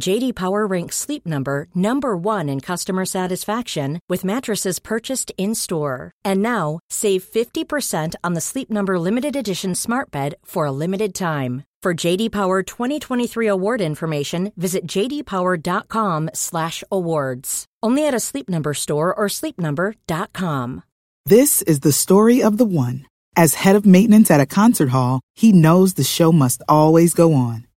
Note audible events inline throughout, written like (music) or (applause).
JD Power ranks Sleep Number number 1 in customer satisfaction with mattresses purchased in-store. And now, save 50% on the Sleep Number limited edition Smart Bed for a limited time. For JD Power 2023 award information, visit jdpower.com/awards. Only at a Sleep Number store or sleepnumber.com. This is the story of the one. As head of maintenance at a concert hall, he knows the show must always go on.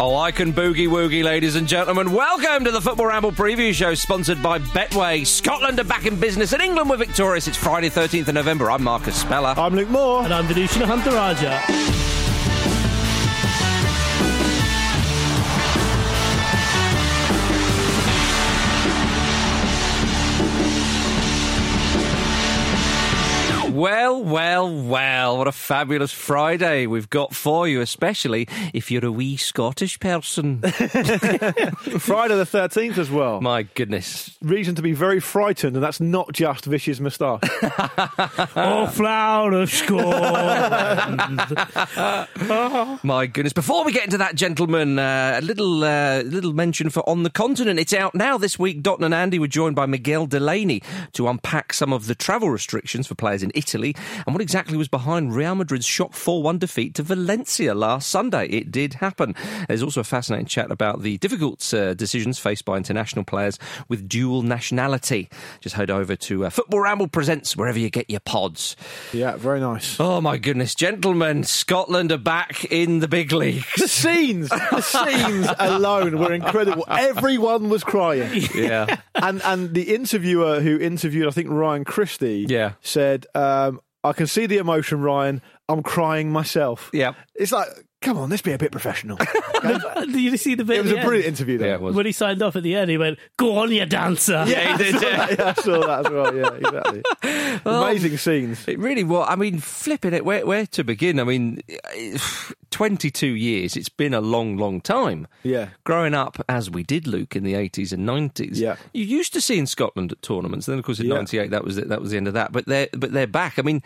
Oh, I can boogie woogie, ladies and gentlemen. Welcome to the Football Ramble preview show, sponsored by Betway. Scotland are back in business, and England were victorious. It's Friday, 13th of November. I'm Marcus Speller. I'm Luke Moore. And I'm Vithushan Ehantharajah. Well, well, well, what a fabulous Friday we've got for you, especially if you're a wee Scottish person. (laughs) (laughs) Friday the 13th as well. My goodness. Reason to be very frightened, and that's not just Vish's moustache. (laughs) oh, flower of Scotland. My goodness. Before we get into that, gentlemen, uh, a little uh, little mention for On the Continent. It's out now this week. Dotton and Andy were joined by Miguel Delaney to unpack some of the travel restrictions for players in Italy and what exactly was behind Real Madrid's shock 4 1 defeat to Valencia last Sunday. It did happen. There's also a fascinating chat about the difficult uh, decisions faced by international players with dual nationality. Just head over to uh, Football Ramble Presents wherever you get your pods. yeah, very nice. Oh my goodness, gentlemen, Scotland are back in the big leagues. The scenes, the scenes alone were incredible. Everyone was crying. Yeah. And and the interviewer who interviewed, I think Ryan Christie, Yeah. said, um, "I can see the emotion, Ryan. I'm crying myself." Yeah. It's like, come on, let's be a bit professional. (laughs) Did you see the bit? it was the a brilliant interview. Though. Yeah, it was. When he signed off at the end, he went, "Go on, you dancer." Yeah, he did. Yeah. yeah, I saw that as well. Yeah, exactly. (laughs) Amazing scenes. It really was. I mean, flipping it, where, where to begin? I mean, (sighs) 22 years, it's been a long, long time. Yeah. Growing up, as we did, Luke, in the 80s and 90s, Yeah. you used to see in Scotland at tournaments. And then, of course, in Yeah. 98, that was, it, that was the end of that. But they're, but they're back. I mean,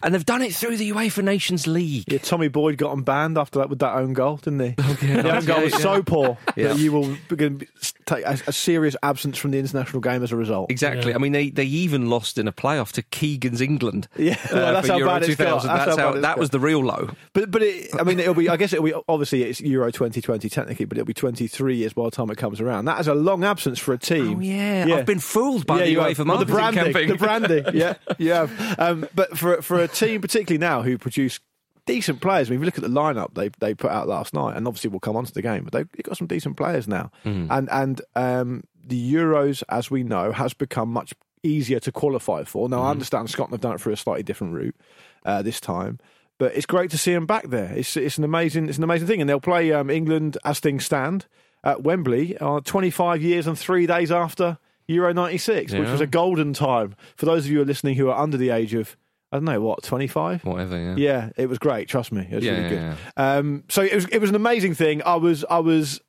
and they've done it through the UEFA Nations League. Yeah, Tommy Boyd got him banned after that with that own goal, didn't he? yeah, the own goal was yeah. so poor (laughs) Yeah. that you will begin to take a, a serious absence from the international game as a result. Exactly. I mean, they, they even lost in a playoff to Keegan's England. Yeah, (laughs) uh, well, that's for how Euro bad it's got. That's That's how how, bad it's that got. was the real low. But but it, I mean, it'll be. I guess it'll be. Obviously, it's Euro 2020 technically, but it'll be 23 years by the time it comes around. That is a long absence for a team. Oh, yeah. I've been fooled by the you UEFA. Well, the branding, campaign. the branding. (laughs) Yeah, yeah. Um, but for for a team, particularly now, who produce decent players. I mean, if you look at the lineup they they put out last night, and obviously we'll come on to the game, but they've got some decent players now. Mm. And and um, the Euros, as we know, has become much easier to qualify for. Now I understand Scotland have done it through a slightly different route uh, this time. But it's great to see them back there. It's it's an amazing it's an amazing thing, and they'll play um, England as things stand at Wembley uh, 25 years and three days after Euro 96, which was a golden time for those of you who are listening who are under the age of I don't know what 25. Whatever, yeah. Yeah, it was great. Trust me, it was Yeah, really yeah, good. Um, so it was it was an amazing thing. I was I was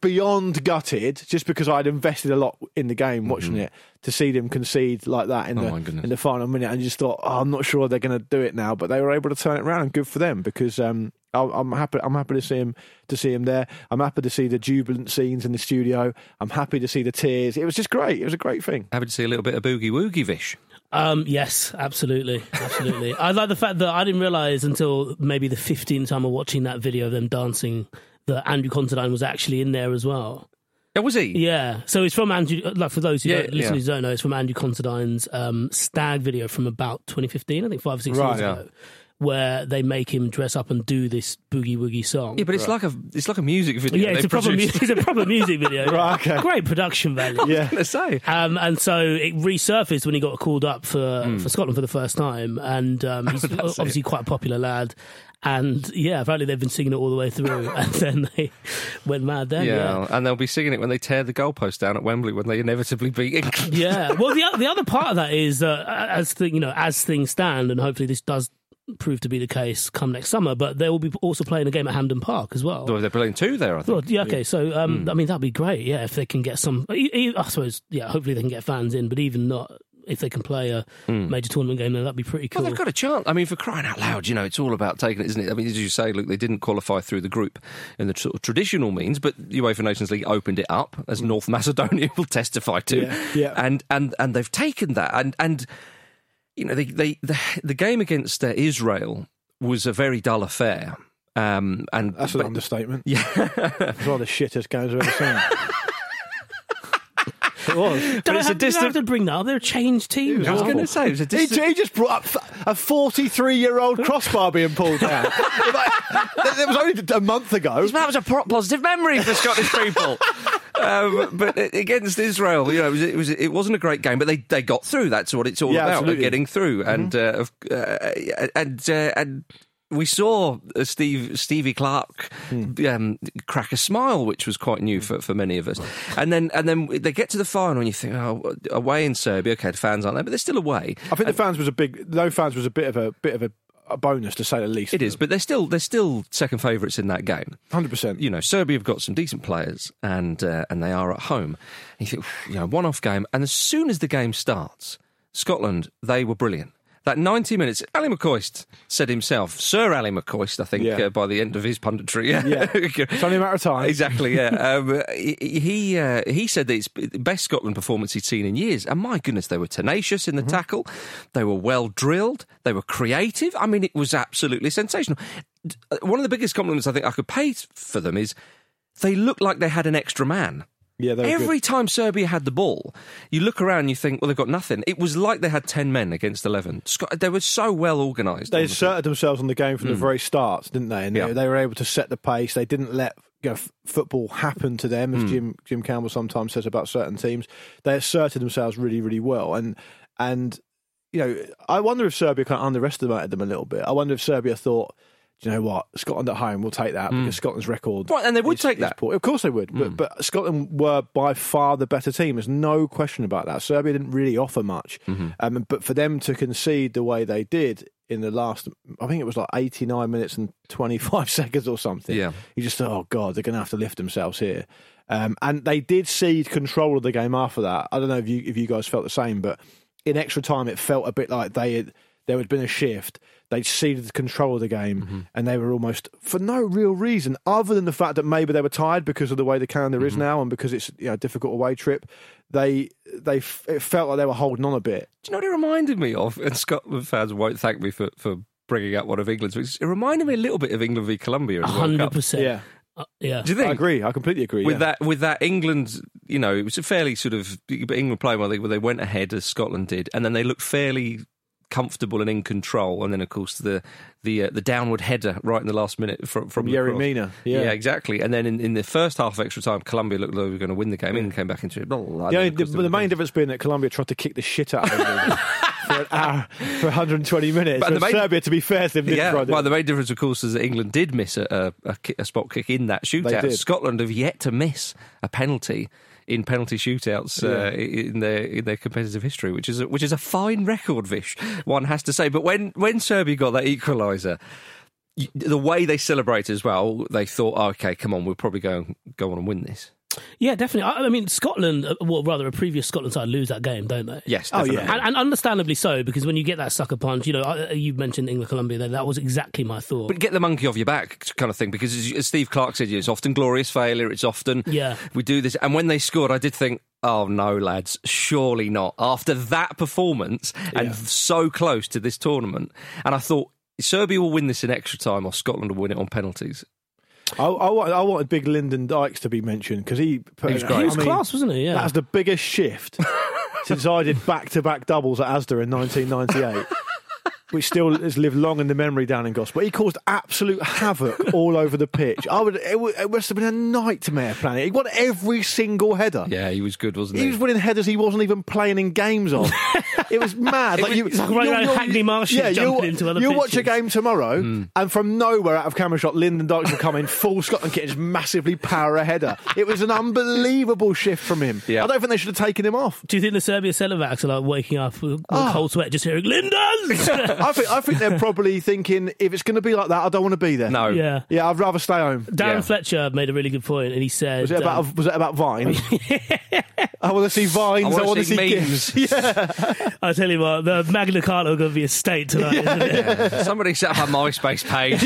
beyond gutted just because I'd invested a lot in the game watching it to see them concede like that in Mm-hmm. Oh, the in the final minute and just thought oh, I'm not sure they're going to do it now but they were able to turn it around and good for them because um, I- I'm happy I'm happy to see him to see him there. I'm happy to see the jubilant scenes in the studio. I'm happy to see the tears. It was just great. It was a great thing. Happy to see a little bit of boogie woogie vish. Um, yes, absolutely, absolutely. (laughs) I like the fact that I didn't realize until maybe the 15th time of watching that video of them dancing that Andrew Considine was actually in there as well. Yeah, was he? Yeah, so it's from Andrew. Like for those who Yeah, don't, listeners yeah. who don't know, it's from Andrew Considine's um, Stag video from about 2015, I think five or six Right, years yeah. ago, where they make him dress up and do this boogie woogie song. Yeah, but it's like a it's like a music video. yeah, it's they a proper, mu- it's a proper music (laughs) video. Right, okay. Great production value. yeah gonna say. Um, and so it resurfaced when he got called up for, Hmm. for Scotland for the first time. And um, (laughs) he's obviously quite a popular lad. And yeah, apparently they've been singing it all the way through. (laughs) and then they went mad then. Yeah, Yeah. and they'll be singing it when they tear the goalpost down at Wembley when they inevitably beat England. (laughs) Yeah. Well, the, the other part of that is uh, as the, you know as things stand, and hopefully this does prove to be the case come next summer. But they will be also playing a game at Hampden Park as well. Well, they're playing two there, I think. Well, yeah, okay. So, um, Hmm. I mean, that'd be great. Yeah, if they can get some, I suppose, yeah, hopefully they can get fans in. But even not, if they can play a major tournament game, then that'd be pretty cool. Hmm. Well, they've got a chance. I mean, for crying out loud, you know, it's all about taking it, isn't it? I mean, as you say, look, they didn't qualify through the group in the sort of traditional means, but UEFA Nations League opened it up, as North Macedonia (laughs) will testify to. Yeah, yeah. And and and they've taken that, and and you know, they, they the the game against uh, Israel was a very dull affair. Um, and that's an but- understatement (laughs) yeah, it's one of the shittest games I've ever seen (laughs) it was (laughs) Don't but it's a have, you distant- have to bring that up. They're changed teams. I was going to say it was a distant. he just brought up f- a 43 year old crossbar being pulled down. (laughs) Like, that was only a month ago. That was a positive memory for Scottish people. (laughs) um, but against Israel, you know, it, was, it was it wasn't a great game, but they, they got through. That's what it's all Yeah, about, absolutely. getting through. And uh, uh, and uh, and we saw uh, Steve Stevie Clarke um, crack a smile, which was quite new for, for many of us. And then and then they get to the final, and you think, oh, away in Serbia, okay, the fans aren't there, but they're still away. I think the fans was a big. No fans was a bit of a bit of a, a bonus to say the least. It is, but they're still they're still second favourites in that game. hundred percent. you know, Serbia have got some decent players, and uh, and they are at home. And you think, you know, one-off game, and as soon as the game starts, Scotland they were brilliant. That 90 minutes, Ally McCoist said himself, Sir Ally McCoist, I think, Yeah. uh, by the end of his punditry. Yeah. (laughs) It's only a matter of time. Exactly, yeah. (laughs) um, he he, uh, he said that it's the best Scotland performance he'd seen in years. And my goodness, they were tenacious in the Mm-hmm. tackle. They were well drilled. They were creative. I mean, it was absolutely sensational. Uh, One of the biggest compliments I think I could pay for them is they looked like they had an extra man. Yeah, were good. Every time Serbia had the ball, you look around and you think, well, they've got nothing. It was like they had 10 men against 11. They were so well organised. They on the asserted themselves on the game from the mm. very start, didn't they? And Yeah. they, they were able to set the pace. They didn't let you know, f- football happen to them, as mm. Jim Jim Campbell sometimes says about certain teams. They asserted themselves really, really well. And and you know, I wonder if Serbia kind of underestimated them a little bit. I wonder if Serbia thought. Do you know what? Scotland at home, we'll take that because Scotland's record. Right, and they would is- take that. poor. Of course they would. But, but Scotland were by far the better team. There's no question about that. Serbia didn't really offer much. Um, but for them to concede the way they did in the last, I think it was like 89 minutes and 25 (laughs) seconds or something. Yeah. You just thought, oh, God, they're going to have to lift themselves here. Um, and they did cede control of the game after that. I don't know if you if you guys felt the same, but in extra time, it felt a bit like they had there had been a shift. They'd ceded control of the game, and they were almost for no real reason other than the fact that maybe they were tired because of the way the calendar is now, and because it's you know, a difficult away trip. They they f- it felt like they were holding on a bit. Do you know what it reminded me of? And Scotland fans won't thank me for, for bringing up one of England's. It reminded me a little bit of England v Colombia in the World hundred Cup. percent. Yeah, Uh, yeah. Do you think? I agree. I completely agree. With yeah. that, with that England, you know, it was a fairly sort of England playing well. They, where they went ahead as Scotland did, and then they looked fairly comfortable and in control, and then of course the the uh, the downward header right in the last minute from from, Yerry. Mina, yeah. exactly. And then in, in the first half of extra time, Colombia looked like they were going to win the game. England came back into it. Blah, blah, blah, The, and the, the main difference being that Colombia tried to kick the shit out of England (laughs) for an hour, for 120 minutes. But the main- Serbia, to be fair them, didn't Yeah, well, the main difference, of course, is that England did miss a, a, a, a spot kick in that shootout. Scotland have yet to miss a penalty in penalty shootouts uh, in their in their competitive history, which is a, which is a fine record, Vish. One has to say. But when when Serbia got that equaliser. The way they celebrated as well, they thought, oh, "Okay, come on, we'll probably go go on and win this." Yeah, definitely. I, I mean, Scotland, uh, well, rather a previous Scotland side lose that game, don't they? Yes, Oh, yeah. And, and understandably so, because when you get that sucker punch, you know, uh, you mentioned England Colombia there, that was exactly my thought. But get the monkey off your back, kind of thing, because as, as Steve Clarke said, it's often glorious failure. It's often Yeah. we do this, and when they scored, I did think, oh no, lads, surely not. After that performance and so close to this tournament, and I thought Serbia will win this in extra time, or Scotland will win it on penalties. I, I, wanted, I wanted Big Lyndon Dykes to be mentioned because he, put, He was great. he was mean, class, wasn't he? Yeah. That's the biggest shift (laughs) since I did back to back doubles at Asda in 1998. Which still has lived long in the memory down in Gosport. He caused absolute havoc (laughs) all over the pitch. I would, it, would, it must have been a nightmare planning. He won every single header. Yeah, he was good, wasn't he? He was winning headers he wasn't even playing in games on. (laughs) it was mad. like you, it's like right around Hackney Marsh yeah, jumping you'll, into other you'll watch a game tomorrow, hmm. and from nowhere out of camera shot, Lyndon Dykes will come in full Scotland kit and just massively power a header. It was an unbelievable shift from him. Yeah. I don't think they should have taken him off. Do you think the Serbia centre backs are like waking up with, with Oh. cold sweat just hearing Lyndon? (laughs) I think I think they're probably thinking if it's going to be like that, I don't want to be there. no. yeah. Yeah, I'd rather stay home. Darren Yeah. Fletcher made a really good point, and he said, Was it about um, was it about Vine? (laughs) I want to see vines. I I want want to to see see gifs. um, (laughs) (laughs) I tell you what, the Magna Carta are going to be a state tonight, isn't it? Somebody set up a MySpace page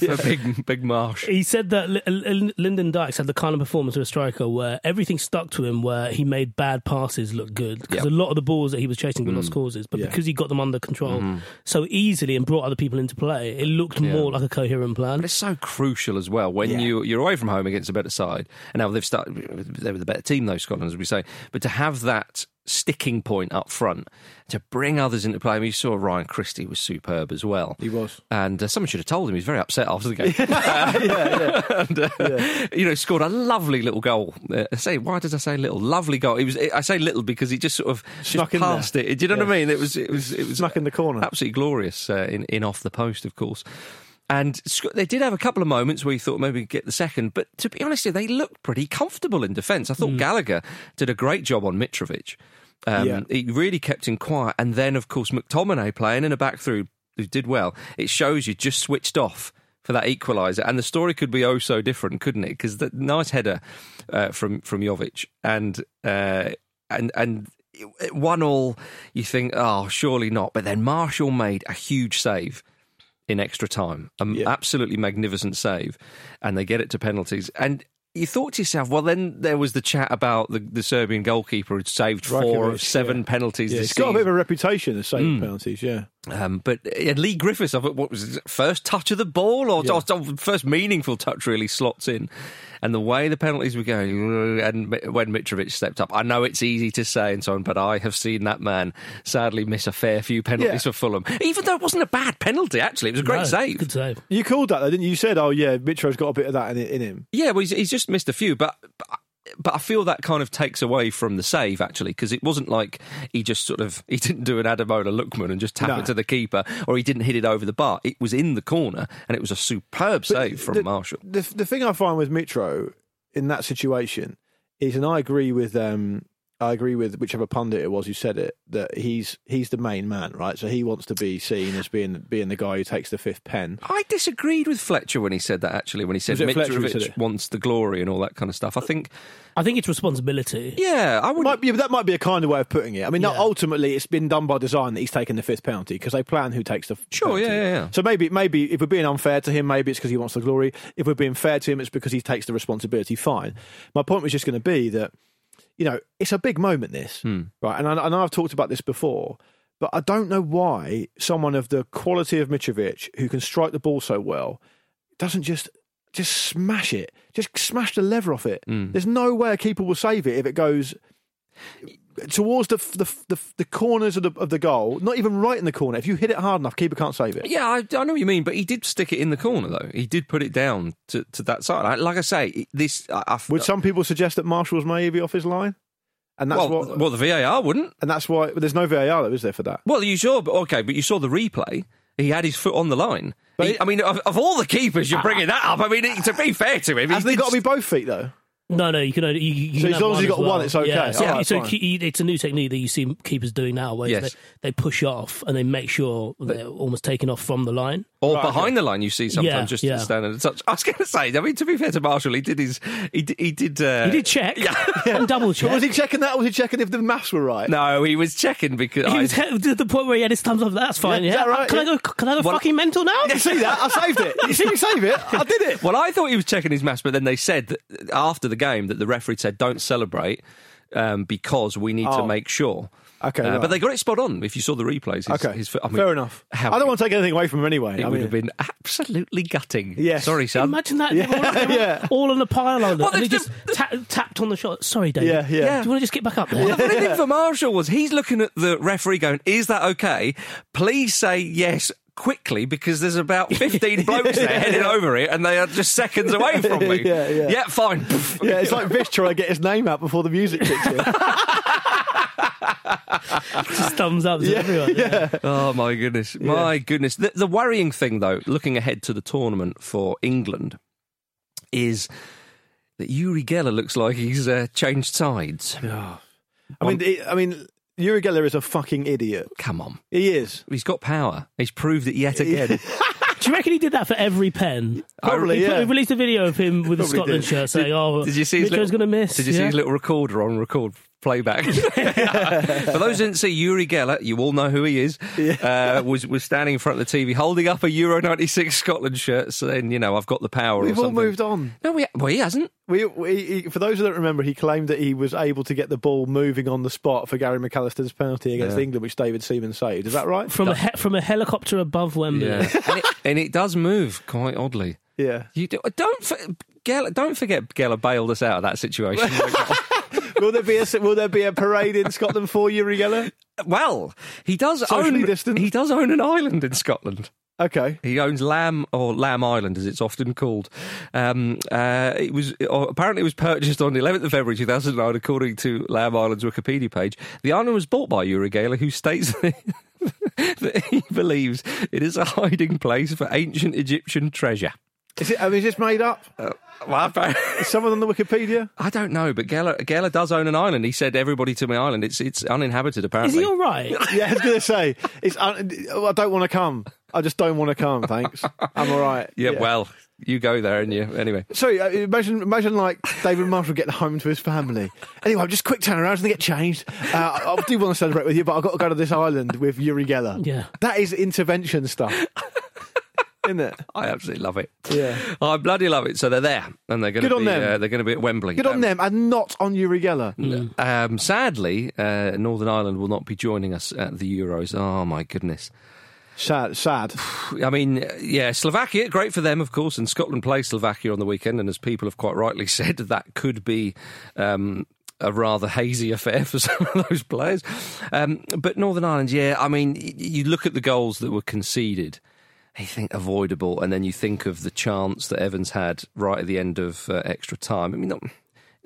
for Big Big Marsh. He said that L- L- Lyndon Dykes had the kind of performance of a striker where everything stuck to him, where he made bad passes look good. Because Yeah. a lot of the balls that he was chasing were lost causes, but Yeah. because he got them under control so easily and brought other people into play, it looked more like a coherent plan. But it's so crucial as well when Yeah. you you're away from home against a better side. And now they've started. They were the better team, though Scotland, as we say. But to have that sticking point up front to bring others into play. I mean, you saw Ryan Christie was superb as well. He was. and uh, someone should have told him. He's very upset after the game. (laughs) (laughs) and, uh, You know, scored a lovely little goal. Uh, I say, why did I say little? Lovely goal. It was. I say little because he just sort of Snuck just there. past it. Do you know what I mean? It was. It was. It was Snuck in the corner. absolutely glorious uh, in in off the post, of course. And they did have a couple of moments where you thought maybe we'd get the second, but to be honest, they looked pretty comfortable in defence. I thought Gallagher did a great job on Mitrovic. Um, Yeah. He really kept him quiet, and then of course McTominay playing in a back through who did well. It shows you just switched off for that equaliser, and the story could be oh so different, couldn't it? Because the nice header uh, from from Jovic, and uh, and and it- one all. You think, oh, surely not, but then Marshall made a huge save in extra time. An Yeah. absolutely magnificent save. And they get it to penalties. And you thought to yourself, well, then there was the chat about the, the Serbian goalkeeper who'd saved four of seven yeah. penalties Yeah, this he's got a bit of a reputation of saving penalties, yeah. Um, but uh, Leigh Griffiths, I thought, what was it, first touch of the ball or, Yeah. or first meaningful touch really slots in. And the way the penalties were going, and when Mitrovic stepped up, I know it's easy to say and so on, but I have seen that man sadly miss a fair few penalties Yeah. for Fulham. Even though it wasn't a bad penalty, actually, it was a great No, save. Good save. You called that, though, didn't you? You said, oh, yeah, Mitro's got a bit of that in, in him. Yeah, well, he's, he's just missed a few, but. but but I feel that kind of takes away from the save actually, because it wasn't like he just sort of (laughs) he didn't do an Ademola Lookman and just tap No. it to the keeper, or he didn't hit it over the bar. It was in the corner, and it was a superb save from the, Marshall. The, the thing I find with Mitro in that situation is, and I agree with um, I agree with whichever pundit it was who said it that he's he's the main man, right? So he wants to be seen as being being the guy who takes the fifth pen. I disagreed with Fletcher when he said that. Actually, when he said Was it Fletcher who said Mitrovic wants the glory and all that kind of stuff, I think, I think it's responsibility. yeah, I would. Might be, that might be a kind of way of putting it. I mean, Yeah. ultimately, it's been done by design that he's taken the fifth penalty because they plan who takes the f- Sure, penalty. yeah, yeah, yeah. So maybe, maybe if we're being unfair to him, maybe it's because he wants the glory. If we're being fair to him, it's because he takes the responsibility. Fine. My point was just going to be that you know it's a big moment. This Hmm. right, and I, I know I've talked about this before, but I don't know why someone of the quality of Mitrovic, who can strike the ball so well, doesn't just just smash it, just smash the lever off it. Hmm. There's no way a keeper will save it if it goes towards the, the the the corners of the of the goal, not even right in the corner. If you hit it hard enough, keeper can't save it. Yeah, I, I know what you mean, but he did stick it in the corner though. He did put it down to, to that side. Like I say, this. I, I, Would some people suggest that Marshall's maybe off his line? And that's well, what. well, the VAR wouldn't. and that's why there's no VAR though, is there for that? Well, you saw, but okay, but you saw the replay. He had his foot on the line. But He- I mean, of, of all the keepers, you're bringing that up. I mean, to be fair to him, he got to be both feet though? No, no, you can only. You, you So can as long as you've got well. one, it's okay. Yeah, so, Alright, so ke- it's a new technique that you see keepers doing now, where Yes. they, they push off and they make sure they're almost taken off from the line. Or Right, behind okay. the line, you see sometimes Yeah, just yeah. standing and touch. I was going to say, I mean, to be fair to Marshall, he did his, he he did, uh, He did check Yeah. (laughs) and double But check. was he checking that? or Was he checking if the maths were right? No, he was checking because He I- was to the point where he had his thumbs up. That's fine. Yeah, Yeah, is that right? Can I go? Can I go Well- fucking mental now? You see that? I saved it. You see me save it? I did it. (laughs) Well, I thought he was checking his maths, but then they said that after the game that the referee said don't celebrate um, because we need to Oh. make sure. Okay, Uh, right. but they got it spot on. If you saw the replays, his, Okay, his I mean, fair enough. How I don't want to take anything away from him anyway. It I would mean, have been absolutely gutting. Yeah, Sorry, son. Imagine that. Yeah, all, they (laughs) were yeah. all on the pile on Well, and he the- just ta- tapped on the shot. Sorry, David. Yeah, yeah. Do you want to just get back up there? Well, the funny thing for Marshall was he's looking at the referee going, "Is that okay? Please say yes." Quickly, because there's about (laughs) 15 blokes there heading over it, and they are just seconds away from me. (laughs) Yeah, yeah. yeah, fine. (laughs) yeah, it's like Vish trying to get his name out before the music kicks in. just thumbs up to everyone. Yeah. Oh my goodness, my goodness. The, the worrying thing, though, looking ahead to the tournament for England, is that Uri Geller looks like he's uh, changed sides. I mean, it, I mean, Uri Geller is a fucking idiot. Come on, He is. he's got power. He's proved it yet again. (laughs) Do you reckon he did that for every pen? Oh, Probably, he, yeah. he released a video of him with a Probably Scotland did. shirt saying, "Oh, Did you oh, see his Mitchell's going to miss." Did you see his little recorder on record playback? (laughs) For those who didn't see Uri Geller, you all know who he is. Uh, was was standing in front of the TV, holding up a Euro '96 Scotland shirt, saying, "You know, I've got the power." We've or all moved on. No, we, well, he hasn't. We, we, he, for those who don't remember, he claimed that he was able to get the ball moving on the spot for Gary McAllister's penalty against Yeah. England, which David Seaman saved. Is that right? from a he- from a helicopter above Wembley. Yeah, and, it, and it does move quite oddly. Yeah. You do, don't for, Geller, don't forget Geller bailed us out of that situation. (laughs) will there be a will there be a parade in Scotland for Uri Geller? well, he does Socially own distant? he does own an island in Scotland. Okay. He owns Lamb or Lamb Island, as it's often called. Um, uh, it was uh, apparently it was purchased on the 11th of February 2009, according to Lamb Island's Wikipedia page. The island was bought by Uri Geller, who states (laughs) that he believes it is a hiding place for ancient Egyptian treasure. Is it? I mean, is this made up? Well, I- Is someone on the Wikipedia? (laughs) I don't know, but Geller, Geller does own an island. He said, "Everybody to my island. It's it's uninhabited, apparently." Is apparently." he all right? (laughs) Yeah, I was going to say it's. Un- I don't want to come. I just don't want to come. Thanks. I'm all right. yeah, well, you go there, and you anyway. So uh, imagine, imagine like David Marshall getting home to his family. Anyway, I'm just quick turnaround to get changed. Uh, I I do want to celebrate with you, but I've got to go to this island with Uri Geller. Yeah. That is intervention stuff. Isn't it? (laughs) I absolutely love it. Yeah. I bloody love it. So they're there, and they're going to on be them. Uh, they're going to be at Wembley. Good on Um, them and not on Uri Geller. Um, sadly, uh, Northern Ireland will not be joining us at the Euros. Oh my goodness! Sad, sad. (sighs) I mean, yeah, Slovakia, great for them, of course, and Scotland play Slovakia on the weekend, and as people have quite rightly (laughs) said, that could be. Um, a rather hazy affair for (laughs) some of those players. Um, but Northern Ireland, yeah, I mean, you look at the goals that were conceded, you think avoidable, and then you think of the chance that Evans had right at the end of uh, extra time. I mean, not,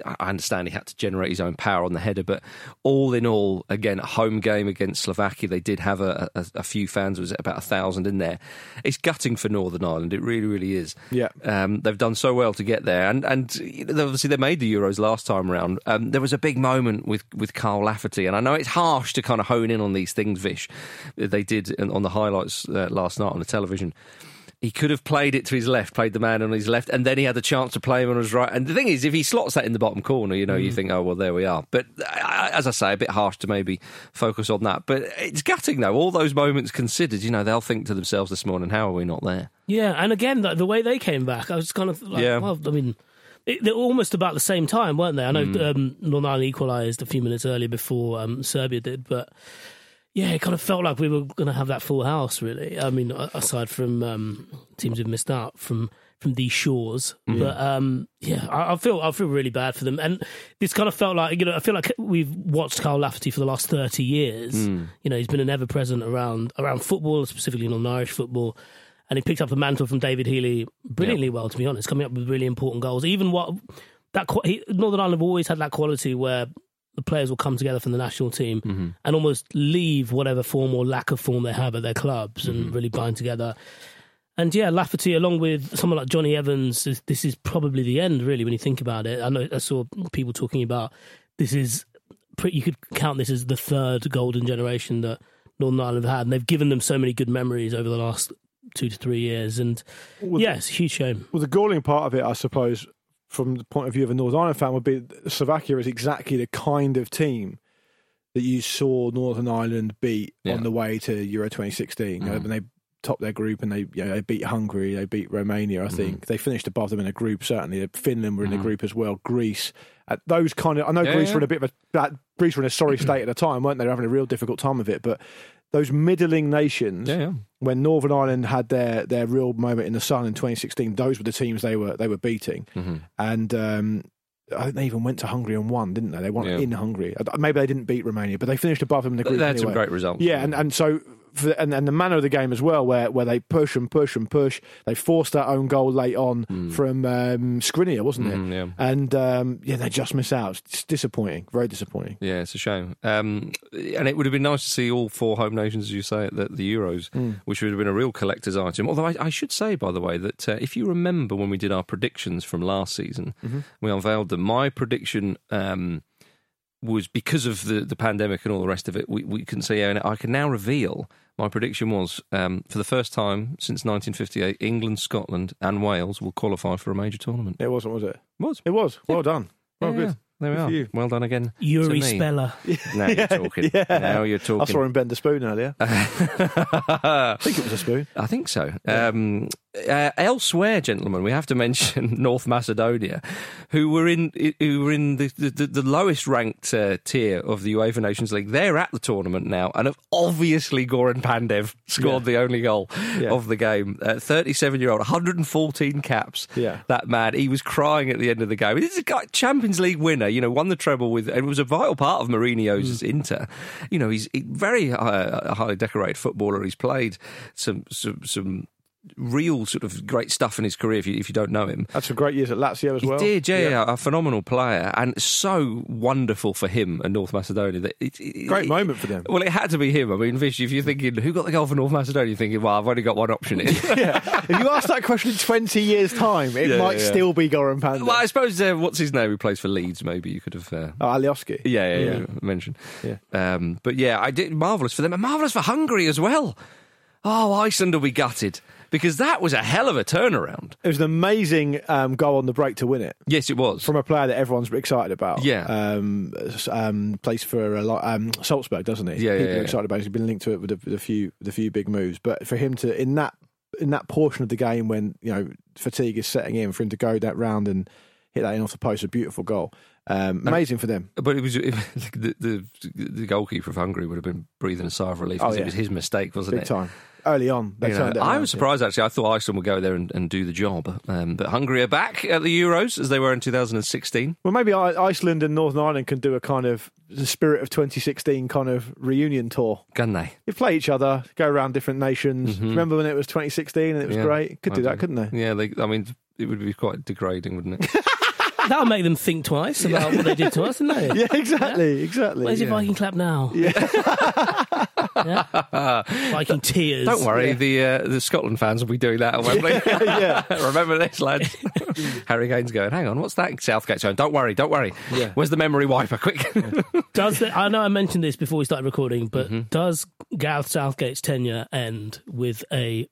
I understand he had to generate his own power on the header, but all in all, again, a home game against Slovakia, they did have a, a, a few fans, was it about a thousand in there? It's gutting for Northern Ireland, it really, really is. Yeah. Um, they've done so well to get there, and and obviously they made the Euros last time around. Um, there was a big moment with with Kyle Lafferty, and I know it's harsh to kind of hone in on these things, Vish. They did on the highlights uh, last night on the television. He could have played it to his left, played the man on his left, and then he had the chance to play him on his right. And the thing is, if he slots that in the bottom corner, you know, you think, oh well, there we are. But uh, as I say, a bit harsh to maybe focus on that. But it's gutting though. All those moments considered, you know, they'll think to themselves this morning, how are we not there? Yeah, and again, the, the way they came back, I was kind of like, Yeah. well, I mean, it, they're almost about the same time, weren't they? I know um, Northern Ireland equalised a few minutes earlier before um, Serbia did, but yeah, it kind of felt like we were going to have that full house, really. I mean, aside from um, teams who've missed out from from these shores. Mm-hmm. But um, yeah, I, I feel I feel really bad for them, and this kind of felt like you know I feel like we've watched Kyle Lafferty for the last thirty years. Mm. You know, he's been an ever present around around football, specifically Northern Irish football. And he picked up the mantle from David Healy brilliantly well, to be honest, coming up with really important goals. Even what that Northern Ireland have always had that quality where the players will come together from the national team Mm-hmm. and almost leave whatever form or lack of form they have at their clubs and Mm-hmm. really bind together. And yeah, Lafferty, along with someone like Jonny Evans, is, this is probably the end, really, when you think about it. I know I saw people talking about this is, pretty, you could count this as the third golden generation that Northern Ireland have had. And they've given them so many good memories over the last two to three years. And yeah, it's a huge shame. Well, the galling part of it, I suppose, from the point of view of a Northern Ireland fan, would be Slovakia is exactly the kind of team that you saw Northern Ireland beat Yeah. on the way to Euro 2016 you know, when they topped their group and they you know, they beat Hungary, they beat Romania. I think they finished above them in a group. Certainly, Finland were in the group as well. Greece, uh, those kind of. I know Yeah, Greece yeah. were in a bit of a that, Greece were in a sorry (clears throat) state at the time, weren't they? They were having a real difficult time of it, but. Those middling nations, Yeah, yeah. when Northern Ireland had their, their real moment in the sun in 2016, those were the teams they were they were beating, Mm-hmm. and um, I think they even went to Hungary and won, didn't they? They won Yeah. in Hungary. Maybe they didn't beat Romania, but they finished above them in the group. They had some great results. Yeah, and, and so for, and, and the manner of the game as well, where, where they push and push and push. They forced that own goal late on from um, Skriniar, wasn't it? Mm, yeah. And um, yeah, they just miss out. It's disappointing, very disappointing. Yeah, it's a shame. Um, and it would have been nice to see all four home nations, as you say, at the, the Euros, which would have been a real collector's item. Although I, I should say, by the way, that uh, if you remember when we did our predictions from last season, we unveiled them. My prediction um, was because of the, the pandemic and all the rest of it, we, we can see, and I can now reveal my prediction was um, for the first time since 1958, England, Scotland, and Wales will qualify for a major tournament. It wasn't, was it? Was. It was. Well done. Well, Yeah, good. Yeah. There we are. you. Well done again. to Yuri. Speller. (laughs) Now you're (laughs) talking. Now you're talking. I saw him bend a spoon earlier. (laughs) I think it was a spoon. I think so. Um, uh, elsewhere, gentlemen, we have to mention North Macedonia, who were in who were in the, the, the lowest ranked uh, tier of the UEFA Nations League. They're at the tournament now, and have obviously Goran Pandev scored the only goal Yeah. of the game. Thirty-seven year old, 114 caps. Yeah. that man. He was crying at the end of the game. This is a guy, Champions League winner. You know, won the treble with. and it was a vital part of Mourinho's Inter. You know, he's a very uh, highly decorated footballer. He's played some some some real sort of great stuff in his career. If you if you don't know him. Had some great years at Lazio as He well. did, yeah, yeah, a phenomenal player, and so wonderful for him and North Macedonia. That it, it- Great it- moment for them. Well, it had to be him. I mean, Vish, if you're thinking who got the goal for North Macedonia, you're thinking, well, I've only got one option here. (laughs) yeah. If you ask that question in 20 years' time, it Yeah, might yeah. still be Goran Pandev. well, I suppose uh, what's his name? Who plays for Leeds? Maybe you could have. Uh, Oh, Alioski. Yeah, yeah, yeah. Mentioned. Yeah. Um, but yeah, I did marvelous for them and marvelous for Hungary as well. Oh, Iceland will be gutted because that was a hell of a turnaround. It was an amazing um, goal on the break to win it. Yes, it was. From a player that everyone's excited about. Yeah. Um, um, plays for a lot, um, Salzburg, doesn't he? Yeah, yeah, People yeah. are excited about it. He's been linked to it with a, with a few a few big moves. But for him to, in that in that portion of the game when, you know, fatigue is setting in, for him to go that round and hit that in off the post, a beautiful goal. Um, amazing for them. but it was (laughs) it, the, the the goalkeeper of Hungary would have been breathing a sigh of relief Oh, because yeah. it was his mistake, wasn't Big it? time. Early on. They You know, I was surprised actually. I thought Iceland would go there and, and do the job, um, but Hungary are back at the Euros as they were in 2016. Well, maybe I- Iceland and Northern Ireland can do a kind of the spirit of 2016 kind of reunion tour. Can they? You play each other, go around different nations. Remember when it was 2016 and it was Mm-hmm. Yeah, great? Could I do do. that, couldn't they? Yeah, they, I mean, it would be quite degrading, wouldn't it? (laughs) That'll make them think twice about what they did to us, isn't it? (laughs) Yeah, exactly, exactly. Where's your Viking clap now? Yeah. (laughs) Viking tears. Don't worry, the uh, the Scotland fans will be doing that at Wembley. (laughs) yeah. Remember this, lads. Harry Kane's going, hang on, what's that? Southgate's going, don't worry, don't worry. Yeah. Where's the memory wiper? Quick. Does the, I know I mentioned this before we started recording, but Mm-hmm. does Gareth Southgate's tenure end with a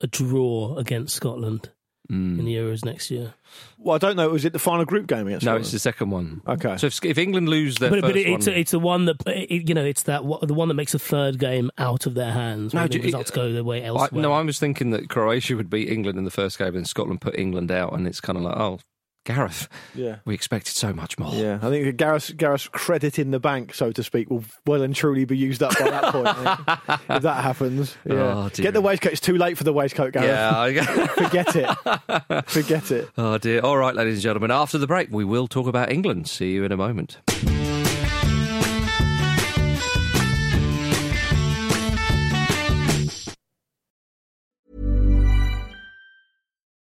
a draw against Scotland Mm. in the Euros next year? Well, I don't know. Was it the final group game against no, Scotland? it's the second one. Okay. So if, if England lose their But, first but it, it's one, it's the one that it, you know it's that the one that makes a third game out of their hands. No, when the do- results go their way I, elsewhere. no, I was thinking that Croatia would beat England in the first game, and Scotland put England out, and it's kind of like, oh, Gareth, Yeah. we expected so much more. Yeah, I think Gareth's, Gareth's credit in the bank, so to speak, will well and truly be used up by that point. (laughs) If that happens, oh, yeah. Oh. Get the waistcoat. It's too late for the waistcoat, Gareth. Yeah. (laughs) (laughs) Forget it. Forget it. oh dear. All right, ladies and gentlemen. After the break, we will talk about England. See you in a moment.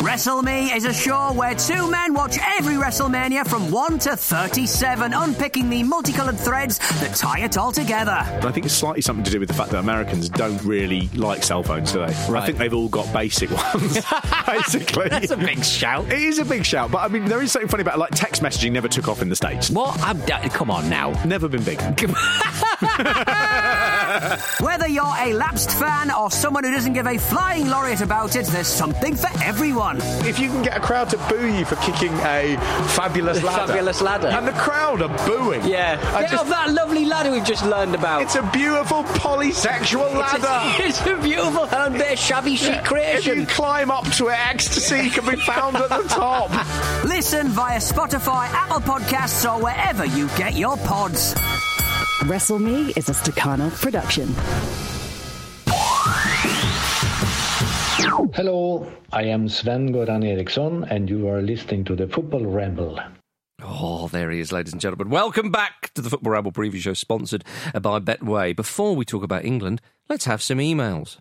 WrestleMe is a show where two men watch every WrestleMania from 1 to 37, unpicking the multicolored threads that tie it all together. I think it's slightly something to do with the fact that Americans don't really like cell phones, do they? I think they've all got basic (laughs) ones, basically. (laughs) That's a big shout. It is a big shout, but I mean, there is something funny about it. Like text messaging never took off in the States. What? I'm da- come on now. Never been big. (laughs) Whether you're a lapsed fan or someone who doesn't give a flying laureate about it, there's something for everyone. If you can get a crowd to boo you for kicking a fabulous ladder, Fabulous ladder. and the crowd are booing, Yeah. I Get just- off that lovely ladder we've just learned about. it's a beautiful polysexual It's a- ladder. (laughs) It's a beautiful and bit of shabby chic If creation. you climb up to it, ecstasy can be found at the top. (laughs) Listen via Spotify, Apple Podcasts, or wherever you get your pods. Wrestle Me is a Stakhanov production. Hello, I am Sven Goran Eriksson, and you are listening to the Football Ramble. Oh, there he is, ladies and gentlemen. Welcome back to the Football Ramble preview show, sponsored by Betway. Before we talk about England, let's have some emails.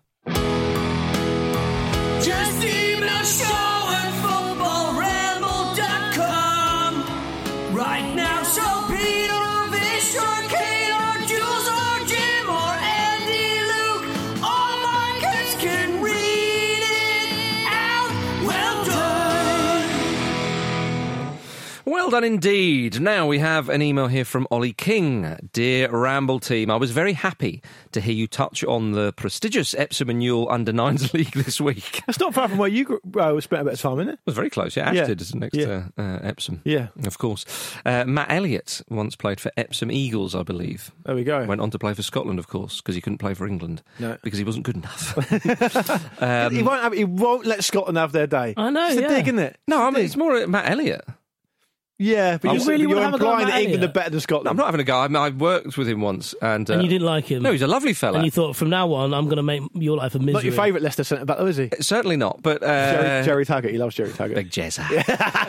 Well done indeed. Now we have an email here from Ollie King. Dear Ramble team, I was very happy to hear you touch on the prestigious Epsom and Ewell Under Nines (laughs) League this week. It That's not far from where you grew- uh, spent a bit of time, isn't it? It was very close. Yeah, Yeah. Ashton is next Yeah. to uh, Epsom. Yeah. Of course. Uh, Matt Elliott once played for Epsom Eagles, I believe. There we go. Went on to play for Scotland, of course, because he couldn't play for England. No. Because he wasn't good enough. (laughs) he, won't have, he won't let Scotland have their day. I know, It's a dig, isn't it? no, I mean, it's more Matt Elliott. Yeah, but You you're, really you're have a go implying that Matt England are better than Scotland. I'm not having a go. I, mean, I worked with him once. And, uh, and you didn't like him. No, he's a lovely fella. And you thought, from now on, I'm going to make your life a misery. Not your favourite Leicester centre back, though, is he? Certainly not, but... Uh, Jerry, Gerry Taggart. He loves Gerry Taggart. Big jezza. (laughs)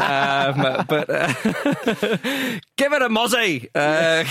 um, but uh, (laughs) give it a mozzie. Uh,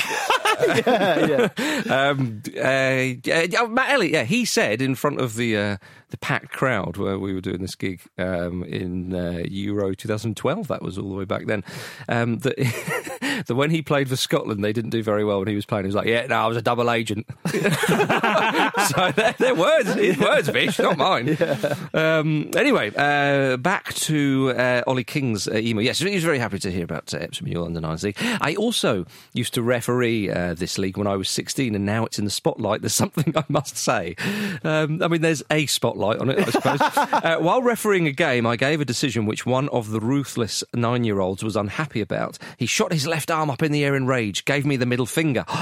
(laughs) yeah, yeah. um, uh, uh, Matt Elliott, yeah, he said in front of the uh, the packed crowd where we were doing this gig um, in uh, Euro 2012. That was all the way back then. Um, that, (laughs) (laughs) that when he played for Scotland, they didn't do very well when he was playing. He was like, "Yeah, no, I was a double agent." (laughs) so they're, they're words, his words, Vish, not mine. (laughs) Um, anyway, uh, back to uh, Ollie King's uh, email. Yes, he was very happy to hear about uh, Epsom Ewell under nines league. I also used to referee uh, this league when I was 16, and now it's in the spotlight. There's something I must say. Um, I mean, there's a spotlight on it, I suppose. uh, while refereeing a game, I gave a decision which one of the ruthless nine-year-olds was unhappy about. He shot his left arm up in the air in rage, gave me the middle finger. (gasps)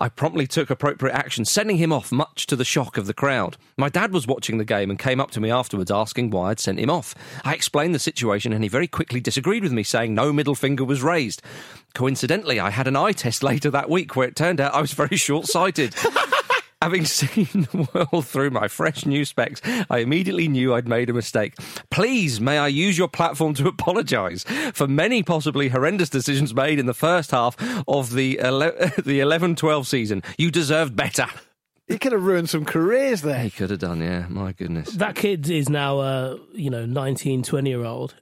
I promptly took appropriate action, sending him off, much to the shock of the crowd. My dad was watching the game and came up to me afterwards asking why I'd sent him off. I explained the situation and he very quickly disagreed with me, saying no middle finger was raised. Coincidentally, I had an eye test (laughs) later that week where it turned out I was very short sighted. (laughs) Having (laughs) seen the world through my fresh new specs, I immediately knew I'd made a mistake. Please, may I use your platform to (laughs) apologise for many possibly horrendous decisions made in the first half of the ele- (laughs) the 11-12 season. You deserved better. He could have ruined some careers there. He could have done, yeah. My goodness. That kid is now a you know 19, 20 year old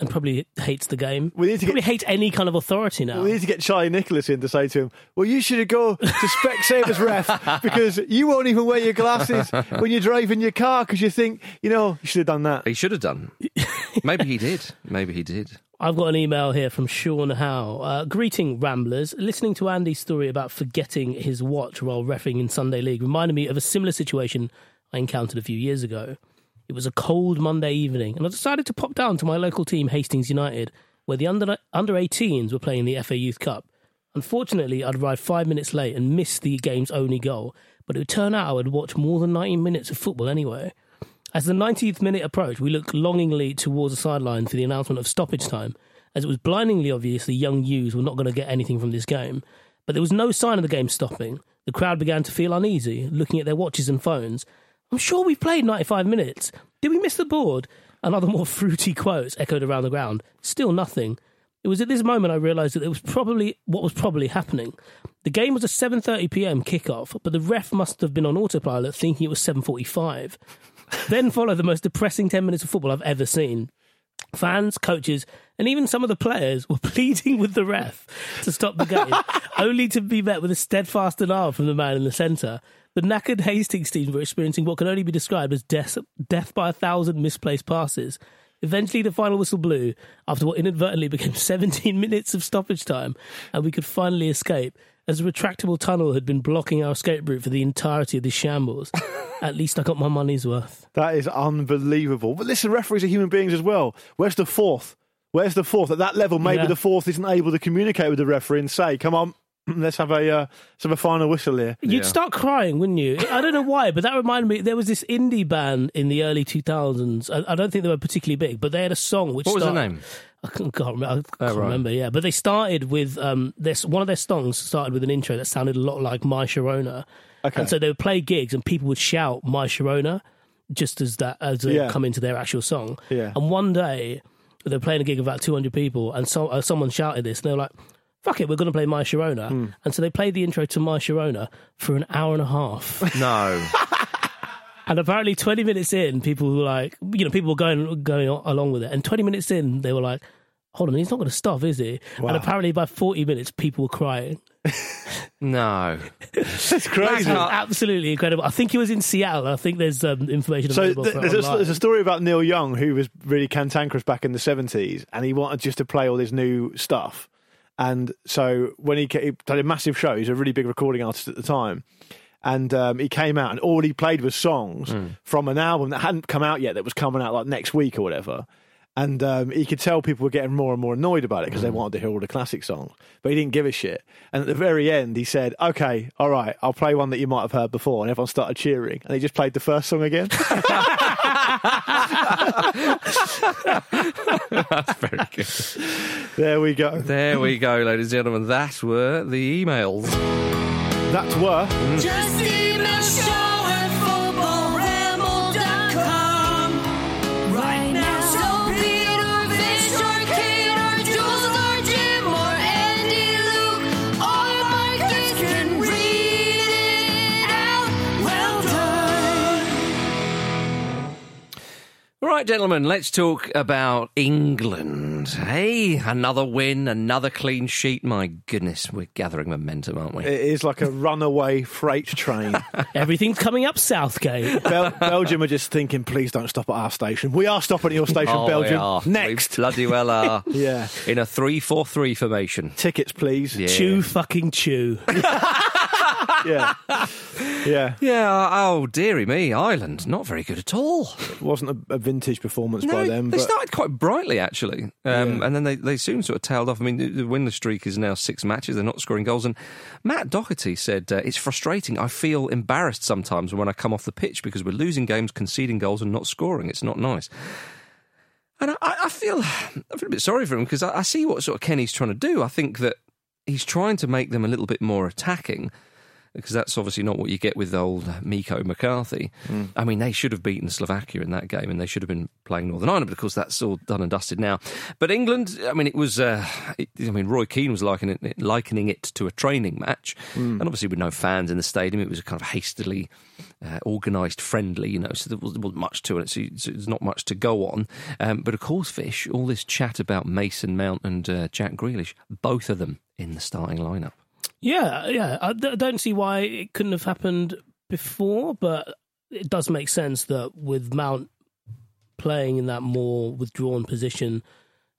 and probably hates the game. We need to probably get- hates any kind of authority now. We need to get Charlie Nicholas in to say to him, "Well, you should have go to Specsavers (laughs) ref because you won't even wear your glasses when you're driving your car because you think, you know, you should have done that." He should have done. Maybe he did. Maybe he did. I've got an email here from Sean Howe. Uh, greeting, Ramblers. Listening to Andy's story about forgetting his watch while refing in Sunday League reminded me of a similar situation I encountered a few years ago. It was a cold Monday evening, and I decided to pop down to my local team, Hastings United, where the under under 18s were playing the FA Youth Cup. Unfortunately, I'd arrived five minutes late and missed the game's only goal, but it would turn out I would watch more than 90 minutes of football anyway. As the 90th minute approached, we looked longingly towards the sideline for the announcement of stoppage time, as it was blindingly obvious the young U's were not going to get anything from this game. But there was no sign of the game stopping. The crowd began to feel uneasy, looking at their watches and phones. I'm sure we've played 95 minutes. Did we miss the board? And other more (laughs) fruity quotes echoed around the ground. Still nothing. It was at this moment I realised that it was probably what was probably happening. The game was a 7:30 p.m. kickoff, but the ref must have been on autopilot, thinking it was 7:45. then followed the most depressing 10 minutes of football I've ever seen. Fans, coaches, and even some of the players were (laughs) pleading with the ref to stop the game, (laughs) only to be met with a steadfast denial from the man in the centre. The knackered Hastings team were experiencing what can only be described as death, death by a thousand misplaced passes. Eventually, the final whistle blew after what inadvertently became (laughs) 17 minutes of stoppage time, and we could finally escape, as a retractable tunnel had been blocking our escape route for the entirety of the shambles. (laughs) At least I got my money's worth. That is unbelievable. But listen, referees are human beings as well. Where's the fourth? Where's the fourth? At that level, maybe Yeah. the fourth isn't able to communicate with the referee and say, "Come on, (clears throat) let's have a uh, let's have a final whistle here." You'd start crying, wouldn't you? I don't know why, but that reminded me. There was this indie band in the early 2000s. I, I don't think they were particularly big, but they had a song which What was the name? I can't, can't remember. I can't Oh, right. remember. Yeah, but they started with um, this. One of their songs started with an intro that sounded a lot like My Sharona, Okay. and so they would play gigs and people would shout My Sharona just as that as they Yeah. come into their actual song. Yeah. And one day they're playing a gig of about 200 people, and so, uh, someone shouted this, and they were like. Fuck it, we're going to play My Sharona. Hmm. And so they played the intro to My Sharona for an hour and a half. (laughs) No. (laughs) And apparently, twenty minutes in, people were like, you know, people were going going along with it. And twenty minutes in, they were like, "Hold on, he's not going to stop, is he?" Wow. And apparently, by forty minutes, people were crying. (laughs) No. That's crazy. That's absolutely incredible. I think he was in Seattle. I think there's um, information So available th- for it there's, a, there's a story about Neil Young who was really cantankerous back in the 70s and he wanted just to play all his new stuff. And so when he, ca- he did a massive show, he's a really big recording artist at the time. And um, he came out and all he played was songs from an album that hadn't come out yet, that was coming out like next week or whatever. And um, he could tell people were getting more and more annoyed about it because they wanted to hear all the classic songs. But he didn't give a shit. And at the very end, he said, Okay, all right, I'll play one that you might have heard before. And everyone started cheering. And he just played the first song again. (laughs) That's very good. there we go. There we go, ladies and gentlemen. That were the emails. That were. Just email show Right, gentlemen, let's talk about England. Hey, another win, another clean sheet. My goodness, we're gathering momentum, aren't we? It is like a runaway freight train. (laughs) Everything's coming up Southgate. Bel- Belgium are just thinking, please don't stop at our station. We are stopping at your station, Oh, we Belgium. are. Next. We bloody well (laughs) are. Yeah. In a 3 4 3 formation. Tickets, please. Yeah. Chew fucking chew. (laughs) Yeah. yeah. Yeah, oh, dearie me, Ireland, not very good at all. It wasn't a, a vintage performance by them. they but started quite brightly, actually, um, Yeah. and then they, they soon sort of tailed off. I mean, the, the winless streak is now six matches; they're not scoring goals. And Matt Doherty said uh, it's frustrating. I feel embarrassed sometimes when I come off the pitch because we're losing games, conceding goals, and not scoring. It's not nice. And I, I feel I feel a bit sorry for him because I, I see what sort of Kenny's trying to do. I think that he's trying to make them a little bit more attacking because that's obviously not what you get with old Miko McCarthy. I mean, they should have beaten Slovakia in that game, and they should have been playing Northern Ireland. But of course, that's all done and dusted now. But England, I mean, it was. Uh, it, I mean, Roy Keane was likening it, likening it to a training match, and obviously with no fans in the stadium, it was a kind of hastily uh, organised friendly, you know. So there wasn't wasn't much to it. So, so there's not much to go on. Um, but of course, Fish, all this chat about Mason Mount and uh, Jack Grealish, both of them in the starting lineup. Yeah, yeah. I d- don't see why it couldn't have happened before, but it does make sense that with Mount playing in that more withdrawn position,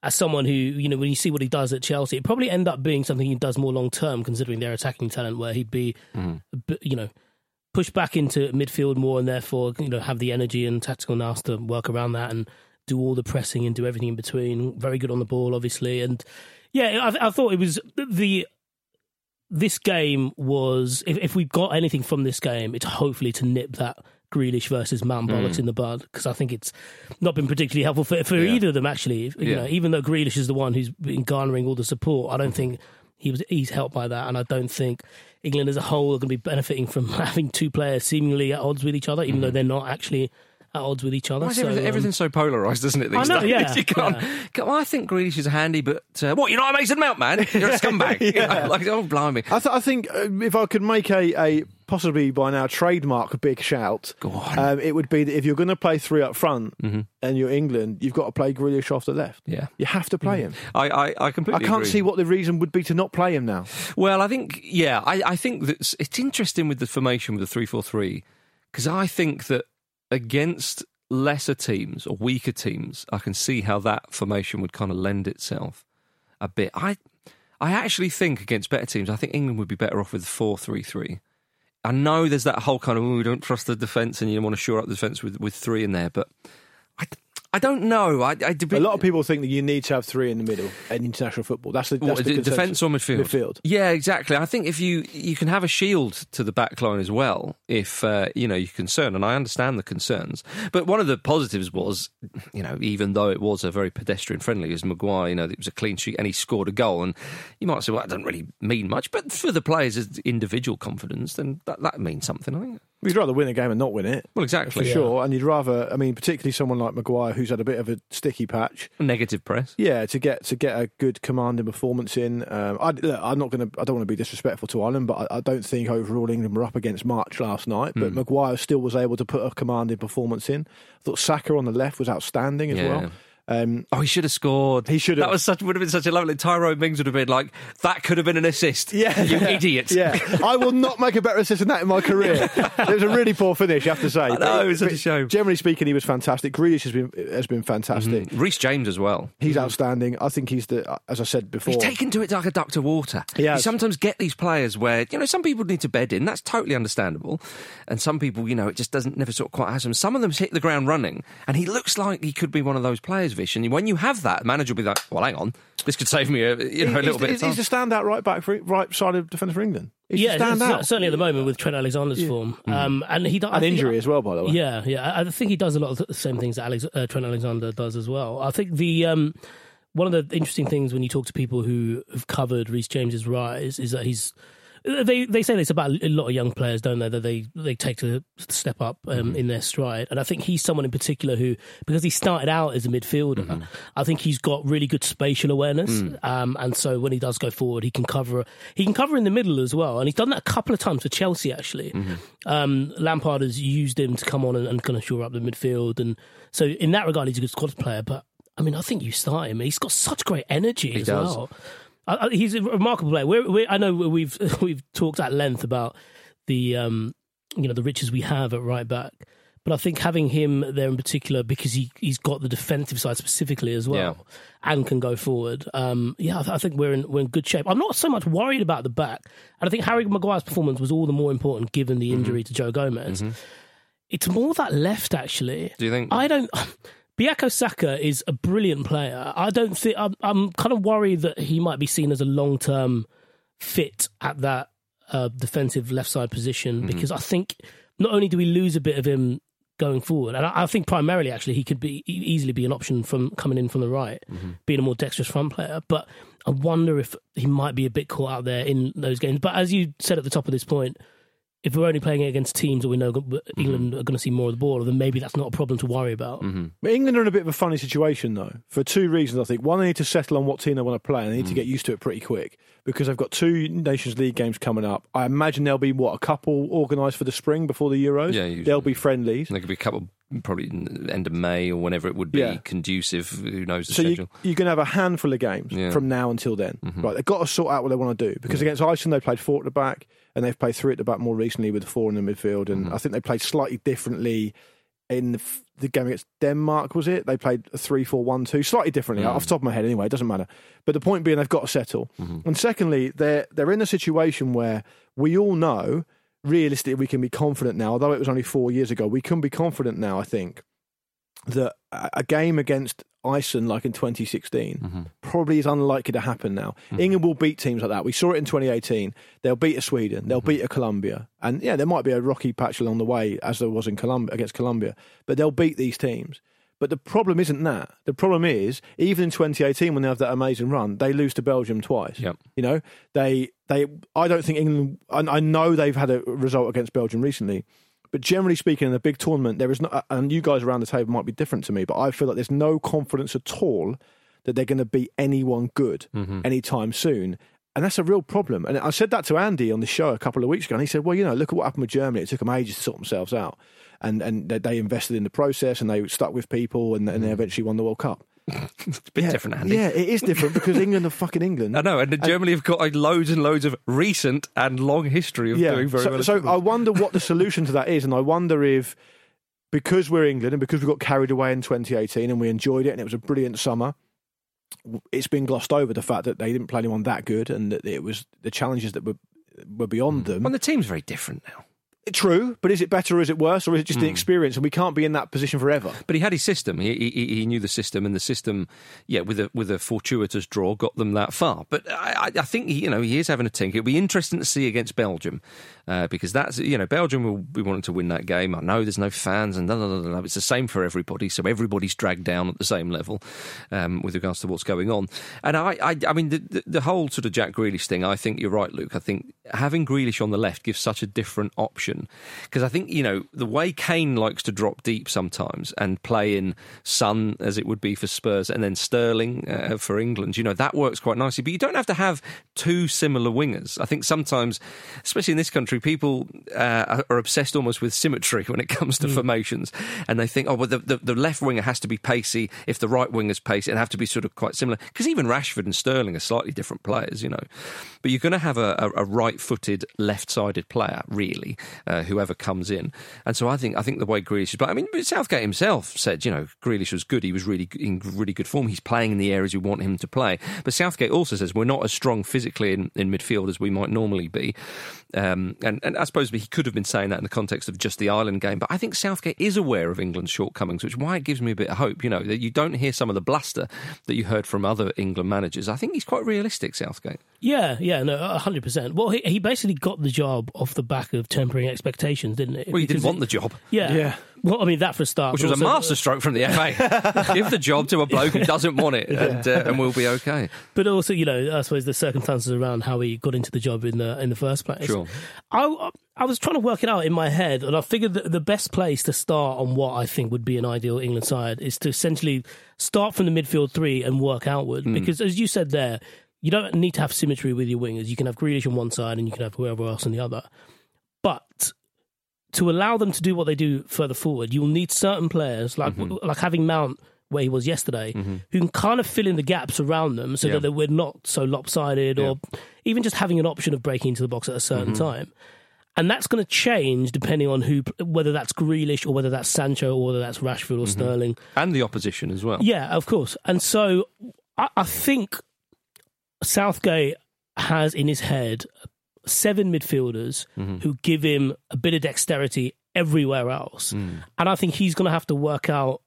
as someone who, you know, when you see what he does at Chelsea, it probably end up being something he does more long term, considering their attacking talent, where he'd be, mm-hmm. bit, you know, pushed back into midfield more and therefore, you know, have the energy and tactical nous to work around that and do all the pressing and do everything in between. Very good on the ball, obviously. And yeah, I, I thought it was the this game was if, if we got anything from this game, it's hopefully to nip that Grealish versus Mount Hmm. bollocks in the bud because I think it's not been particularly helpful for, for either of them. Actually, you Yeah. know, even though Grealish is the one who's been garnering all the support, I don't think he was he's helped by that, and I don't think England as a whole are going to be benefiting from (laughs) having two players seemingly at odds with each other, even though they're not actually at odds with each other. Why is So, everything, um, everything's so polarised, isn't it? These I know, days? yeah, (laughs) You can't, can't- well, I think Grealish is handy, but uh, what? You're not a Mason Mount, man. You're a (laughs) scumbag. You know, like, oh, blimey. I, th- I think uh, if I could make a, a possibly by now trademark big shout, Go on. Um, it would be that if you're going to play three up front and you're England, you've got to play Grealish off the left. Yeah. You have to play him. I, I, I I can't agree. see what the reason would be to not play him now. Well, I think, yeah, I, I think that it's- it's interesting with the formation with the 3 4 3 because I think that against lesser teams or weaker teams, I can see how that formation would kind of lend itself a bit. I, I actually think against better teams, I think England would be better off with 4 3 3. I know there's that whole kind of, oh, we don't trust the defence and you want to shore up the defence with, with three in there, but I, I don't know. I, I, A lot of people think that you need to have three in the middle in international football. That's the, that's What, the d- defence or midfield? Midfield. Yeah, exactly. I think if you you can have a shield to the back line as well, if uh, you know you're concerned, and I understand the concerns. But one of the positives was, you know, even though it was a very pedestrian friendly, as Maguire, you know, it was a clean sheet and he scored a goal, and you might say, well, that doesn't really mean much, but for the players' as individual confidence, then that, that means something. I think. You'd rather win a game and not win it. Well, exactly. For sure. And you'd rather, I mean, particularly someone like Maguire who's had a bit of a sticky patch. Negative press. Yeah, to get to get a good commanding performance in. Um, I, look, I'm not going to. I don't want to be disrespectful to Ireland, but I, I don't think overall England were up against March last night. But Maguire still was able to put a commanding performance in. I thought Saka on the left was outstanding as Yeah. well. Um, Oh, he should have scored. He should have. That was such would have been such a lovely. Tyrone Mings would have been like, that could have been an assist. Yeah, you yeah. idiot. (laughs) Yeah, I will not make a better assist than that in my career. (laughs) it was a really poor finish, you have to say. I know, it was such a shame. Generally speaking, he was fantastic. Grealish has been has been fantastic. Reece James as well. He's outstanding. I think he's the, as I said before. He's taken to it like a duck to water. He You sometimes get these players where, you know, some people need to bed in. That's totally understandable. And some people, you know, it just doesn't never sort of quite has them. Some of them hit the ground running. And he looks like he could be one of those players, Vish. And when you have that, manager will be like, well, hang on. This could save me a, you know, a little he's, bit he's, of he's a standout right back for right side of defender for England. He's yeah, a stand out. certainly at the moment with Trent Alexander's form, um, and he do- I and think- injury as well, by the way. Yeah, yeah. I I think he does a lot of the same things that Alex, uh, Trent Alexander does as well. I think the um, one of the interesting things when you talk to people who have covered Reece James's rise is that he's They they say this about a lot of young players, don't they? That they they take a step up um, Mm-hmm. in their stride, and I think he's someone in particular who, because he started out as a midfielder, Mm-hmm. I think he's got really good spatial awareness, Mm. um, and so when he does go forward, he can cover he can cover in the middle as well, and he's done that a couple of times for Chelsea actually. Mm-hmm. Um, Lampard has used him to come on and, and kind of shore up the midfield, and so in that regard, he's a good squad player. But I mean, I think you start him; he's got such great energy He as does. well. I, I, he's a remarkable player. We're, we're, I know we've (laughs) we've talked at length about the um, you know the riches we have at right back, but I think having him there in particular because he he's got the defensive side specifically as well and can go forward. Um, yeah, I, th- I think we're in we're in good shape. I'm not so much worried about the back, and I think Harry Maguire's performance was all the more important given the injury to Joe Gomez. It's more that left actually. Do you think? I don't. (laughs) Bukayo Saka is a brilliant player. I don't think I'm, I'm kind of worried that he might be seen as a long term fit at that uh, defensive left side position because I think not only do we lose a bit of him going forward, and I, I think primarily actually he could be easily be an option from coming in from the right, being a more dexterous front player. But I wonder if he might be a bit caught out there in those games. But as you said at the top of this point, if we're only playing it against teams that we know mm-hmm. England are going to see more of the ball, then maybe that's not a problem to worry about. Mm-hmm. But England are in a bit of a funny situation, though, for two reasons, I think. One, they need to settle on what team they want to play, and they need to mm. get used to it pretty quick because they've got two Nations League games coming up. I imagine there'll be, what, a couple organised for the spring before the Euros? Yeah, usually. There'll be friendlies. There could be a couple, probably end of May or whenever it would be Yeah. conducive. Who knows the So you, schedule? you're going to have a handful of games Yeah. from now until then. Mm-hmm. Right, they've got to sort out what they want to do because against Iceland they played four at the back and they've played three at the back more recently with four in the midfield. And mm-hmm. I think they played slightly differently in the, the game against Denmark. Was it? They played a three-four-one-two, slightly differently off mm. the top of my head. Anyway, it doesn't matter. But the point being, they've got to settle. Mm-hmm. And secondly, they're they're in a situation where we all know. Realistically, we can be confident now. Although it was only four years ago, we can be confident now. I think that a game against Iceland, like in 2016, mm-hmm. probably is unlikely to happen now. Mm-hmm. England will beat teams like that. We saw it in 2018. They'll beat a Sweden. They'll mm-hmm. beat a Colombia, and yeah, there might be a rocky patch along the way, as there was in Colombia against Colombia. But they'll beat these teams. But the problem isn't that. The problem is, even in 2018, when they have that amazing run, they lose to Belgium twice. Yep. You know, they they. I don't think England. I, I know they've had a result against Belgium recently, but generally speaking, in a big tournament, there is not. And you guys around the table might be different to me, but I feel like there's no confidence at all that they're going to beat anyone good mm-hmm. anytime soon. And that's a real problem. And I said that to Andy on the show a couple of weeks ago, and he said, "Well, you know, look at what happened with Germany. It took them ages to sort themselves out, and and they- they invested in the process, and they stuck with people, and, and they mm-hmm. eventually won the World Cup." It's a bit different, Andy. Yeah, it is different because (laughs) England are fucking England. I know, and, Germany have got like, loads and loads of recent and long history of doing very so, well. So. I wonder what the solution to that is, and I wonder if because we're England and because we got carried away in 2018 and we enjoyed it and it was a brilliant summer, it's been glossed over the fact that they didn't play anyone that good and that it was the challenges that were were beyond hmm. them. And the team's very different now. True, but is it better or is it worse or is it just the hmm. experience? And we can't be in that position forever. But he had his system. He, he, he knew the system, and the system, yeah, with a with a fortuitous draw, got them that far. But I, I- think he, you know he is having a tinker. It'll be interesting to see against Belgium uh, because that's you know Belgium will be wanting to win that game. I know there's no fans, and blah, blah, blah, it's the same for everybody. So everybody's dragged down at the same level um, with regards to what's going on. And I, I, I mean, the, the, the whole sort of Jack Grealish thing. I think you're right, Luke. I think having Grealish on the left gives such a different option because I think you know the way Kane likes to drop deep sometimes and play in Son as it would be for Spurs, and then Sterling uh, for England. You know that works quite nicely, but you don't have to have two similar wingers. I think sometimes, especially in this country, people uh, are obsessed almost with symmetry (laughs) when it comes to formations, and they think, oh, well, the, the, the left winger has to be pacey if the right winger's pacey, and have to be sort of quite similar. Because even Rashford and Sterling are slightly different players, you know. But you're going to have a, a, a right-footed, left-sided player, really, uh, whoever comes in. And so I think I think the way Grealish is playing. I mean, Southgate himself said, you know, Grealish was good. He was really in really good form. He's playing in the areas we want him to play. But Southgate also says we're not as strong physically in, in midfield as we might normally be. Um, and, and I suppose he could have been saying that in the context of just the Ireland game. But I think Southgate is aware of England's shortcomings, which is why it gives me a bit of hope. You know that you don't hear some of the bluster that you heard from other England managers. I think he's quite realistic, Southgate. Yeah, yeah, no, hundred percent. Well, he, he basically got the job off the back of tempering expectations, didn't it? Well, you didn't want it- the job. Yeah. Yeah. Well, I mean that for a start, Which was a masterstroke from the FA. (laughs) Give the job to a bloke who doesn't want it, and, uh, and we'll be okay. But also, you know, I suppose the circumstances around how he got into the job in the in the first place. Sure. I I was trying to work it out in my head, and I figured that the best place to start on what I think would be an ideal England side is to essentially start from the midfield three and work outward. Hmm. Because as you said there, you don't need to have symmetry with your wingers. You can have Grealish on one side, and you can have whoever else on the other. To allow them to do what they do further forward, you'll need certain players like Mm-hmm. like having Mount where he was yesterday, who can kind of fill in the gaps around them so Yeah. that we're not so lopsided, or even just having an option of breaking into the box at a certain Mm-hmm. time. And that's going to change depending on who, whether that's Grealish or whether that's Sancho or whether that's Rashford Mm-hmm. or Sterling. And the opposition as well. Yeah, of course. And so I, I think Southgate has in his head seven midfielders mm-hmm. who give him a bit of dexterity everywhere else. Mm. And I think he's going to have to work out,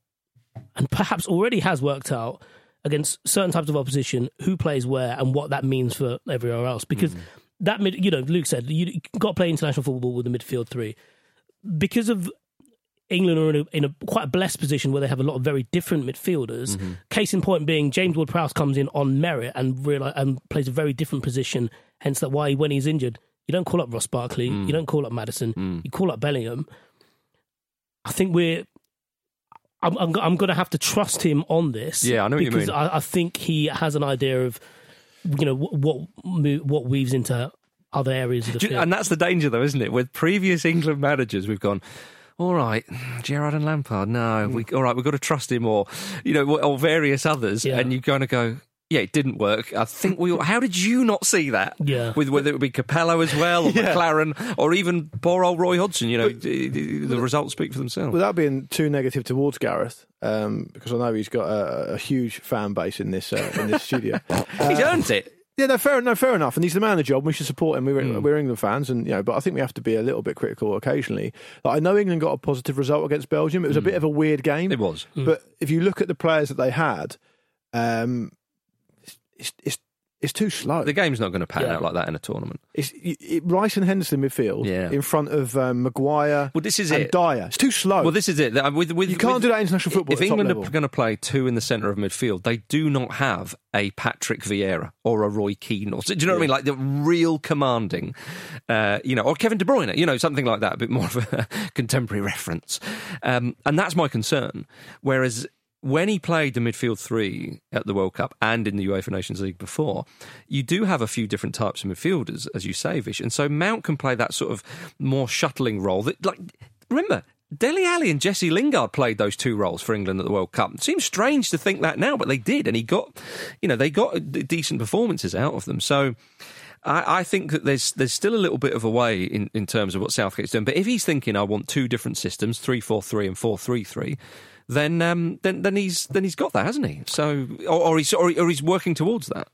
and perhaps already has worked out, against certain types of opposition who plays where and what that means for everywhere else. Because mm-hmm. that mid, you know, Luke said you got to play international football with the midfield three because of England are in a, in a quite a blessed position where they have a lot of very different midfielders. Mm-hmm. Case in point being James Ward-Prowse comes in on merit and reali and plays a very different position. Hence, that why when he's injured, you don't call up Ross Barkley, mm. you don't call up Maddison, mm. you call up Bellingham. I think we're. I'm, I'm, I'm going to have to trust him on this. Yeah, I know because. I, I think he has an idea of, you know, what what, what weaves into other areas of the you- field. And that's the danger, though, isn't it? With previous England managers, we've gone. All right, (sighs) Gerrard and Lampard. No, we all right. We've got to trust him, or you know, or various others, Yeah. and you're going to go. Yeah, it didn't work. I think we. How did you not see that? Yeah. with whether it would be Capello as well, or (laughs) McClaren, or even poor old Roy Hodgson. You know, the, the results speak for themselves. Without being too negative towards Gareth, um, because I know he's got a, a huge fan base in this uh, in this studio. (laughs) He's earned it. Yeah, no, fair, no, fair enough. And he's the man of the job. And we should support him. We're, Hmm. we're England fans, and you know, but I think we have to be a little bit critical occasionally. Like, I know England got a positive result against Belgium. It was a bit of a weird game. Hmm. It was. But if you look at the players that they had, um, it's it's it's too slow. The game's not going to pan Yeah. out like that in a tournament. It's it, it, Rice and Henderson midfield Yeah. in front of um, Maguire. Well, this is and it. Dier. It's too slow. Well, this is it. That- With, with, You can't with- do that in international football If at top England level. are going to play two in the centre of midfield, they do not have a Patrick Vieira or a Roy Keane. Or, do you know what I mean? Like the real commanding, uh, you know, or Kevin De Bruyne, you know, something like that, a bit more of a (laughs) contemporary reference. Um, and that's my concern. Whereas when he played the midfield three at the World Cup and in the UEFA Nations League before, you do have a few different types of midfielders, as you say, Vish. And so Mount can play that sort of more shuttling role. That, like, remember, Dele Alli and Jesse Lingard played those two roles for England at the World Cup. It seems strange to think that now, but they did, and he got, you know, they got decent performances out of them. So. I, I think that there's there's still a little bit of a way in, in terms of what Southgate's doing. But if he's thinking I want two different systems, three four three and four three three, then um, then then he's then he's got that, hasn't he? So or, or he's or, or he's working towards that.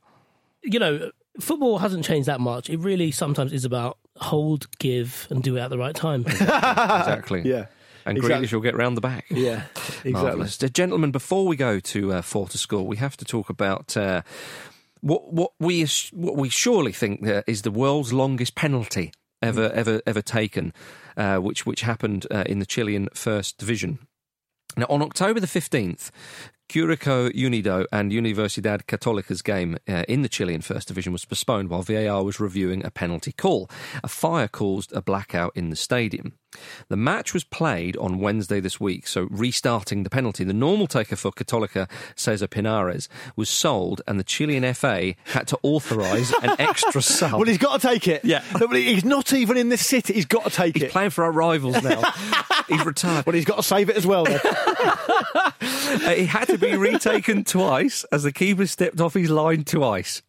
you know, football hasn't changed that much. It really sometimes is about hold, give, and do it at the right time. (laughs) Exactly. (laughs) yeah, And Exactly. Grealish will get round the back. yeah, exactly. Marvellous. Uh, Gentlemen, before we go to uh, Four to Score, we have to talk about uh, what what we what we surely think uh, is the world's longest penalty ever ever ever taken, uh, which which happened uh, in the Chilean First Division. Now, on October the 15th, Curicó Unido and Universidad Católica's game uh, in the Chilean First Division was postponed while VAR was reviewing a penalty call. A fire caused a blackout in the stadium. The match was played on Wednesday this week, so restarting the penalty. The normal taker for Católica, Cesar Pinares, was sold, and the Chilean FA had to authorise an (laughs) extra sub. Well, he's got to take it. Yeah. No, but he's not even in this city. He's got to take He's it. He's playing for our rivals now. (laughs) He's retired. Well, he's got to save it as well. Then. (laughs) Uh, it had to be retaken twice as the keeper stepped off his line twice.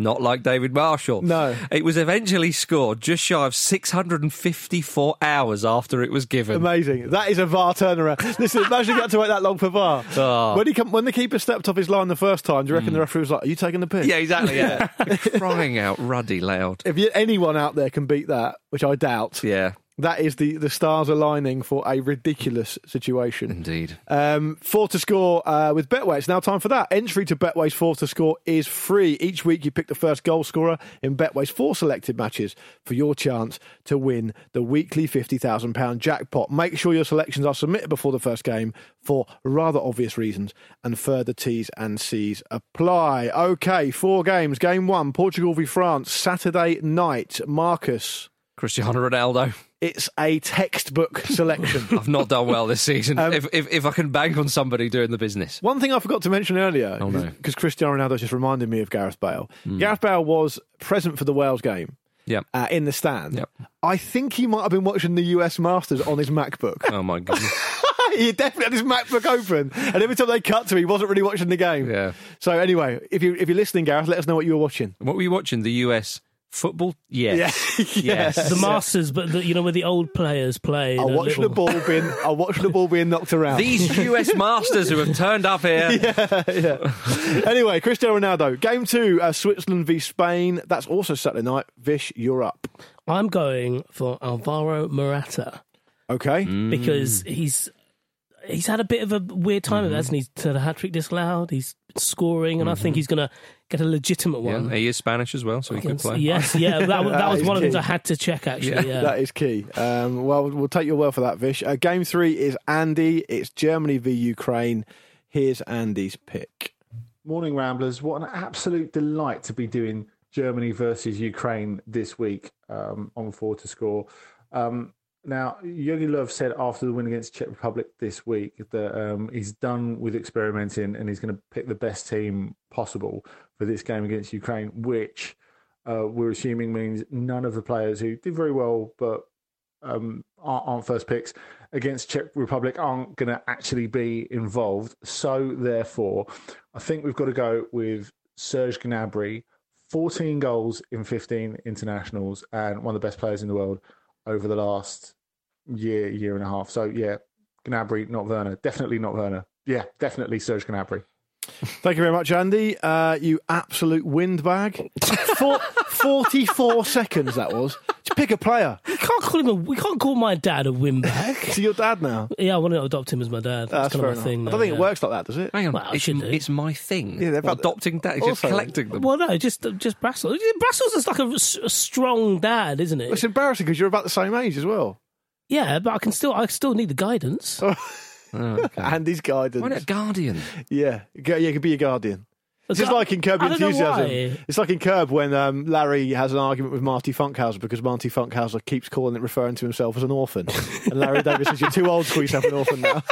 Not like David Marshall. No. It was eventually scored just shy of 654 hours after it was given. Amazing. That is a VAR turnaround. Listen, imagine you had to wait that long for VAR. Oh. Ah. When, he come, when the keeper stepped off his line the first time, do you reckon mm. the referee was like, Are you taking the piss? Yeah, exactly. Yeah. (laughs) Crying out ruddy loud. If you, anyone out there can beat that, which I doubt, Yeah. That is the, the stars aligning for a ridiculous situation. Indeed. Um, four to score uh, with Betway. It's now time for that. Entry to Betway's four to score is free. Each week you pick the first goal scorer in Betway's four selected matches for your chance to win the weekly £50,000 jackpot. Make sure your selections are submitted before the first game for rather obvious reasons, and further T's and C's apply. Okay, four games. Game one Portugal v France, Saturday night. Marcus. Cristiano Ronaldo. It's a textbook selection. (laughs) I've not done well this season. Um, if, if if I can bank on somebody doing the business, One thing I forgot to mention earlier, Oh, no. because Cristiano Ronaldo just reminded me of Gareth Bale. Hmm. Gareth Bale was present for the Wales game Yep. uh, in the stand. Yep. I think he might have been watching the US Masters on his MacBook. Oh my goodness. (laughs) he definitely had his MacBook open, and every time they cut to, him, he wasn't really watching the game. Yeah. So anyway, if you if you're listening, Gareth, let us know what you were watching. What were you watching? The US football? Yes. (laughs) Yeah. Yes. The Masters, but the, you know where the old players play. I'll watch little- the ball (laughs) being I'll watch the ball being knocked around. These US (laughs) Masters who have turned up here. anyway, Cristiano Ronaldo, game two, uh, Switzerland v Spain. That's also Saturday night. Vish, you're up. I'm going for Alvaro Morata Okay. Mm. because he's he's had a bit of a weird time Mm-hmm. of that, hasn't he? He's had a hat trick disallowed. He's scoring, and I think he's going to get a legitimate Yeah, one. he is Spanish as well, so he could play. Yes, yeah, that, was- that (laughs) That was is one of the things. I had to check actually. Yeah, That is key. Um, well, we'll take your word for that, Vish. Uh, game three is Andy. It's Germany v Ukraine. Here's Andy's pick. Morning Ramblers. What an absolute delight to be doing Germany versus Ukraine this week um, on four to score. Um, now, Jogi Löw said after the win against Czech Republic this week that um, he's done with experimenting and he's going to pick the best team possible for this game against Ukraine, which uh, we're assuming means none of the players who did very well but um, aren't, aren't first picks against Czech Republic aren't going to actually be involved. So therefore, I think we've got to go with Serge Gnabry, 14 goals in 15 internationals, and one of the best players in the world over the last year, year and a half. So yeah, Gnabry, not Werner. Definitely not Werner. Yeah, definitely Serge Gnabry. Thank you very much, Andy. Uh, you absolute windbag. (laughs) Four, 44 seconds that was. To pick a player. We can't call him a. We can't call my dad a windbag. To your dad now. yeah, I want to adopt him as my dad. That's That's, kind of my enough. thing. I don't think it works like that, does it? Hang on, Well, it's, should it's my thing. Yeah, they're What, about- adopting that, just collecting them. Well, no, just just Brussels. Brussels is like a, a strong dad, isn't it? It's embarrassing because you're about the same age as well. Yeah, but I can still I still need the guidance. (laughs) Oh, okay. Andy's guidance. Why not Guardian? Yeah, yeah, it could be a guardian. It's just like in Curb I Your don't know Enthusiasm. It's like in Curb when um, Larry has an argument with Marty Funkhauser because Marty Funkhauser keeps calling it referring to himself as an orphan, and Larry Davis says you're too old to call yourself an orphan now.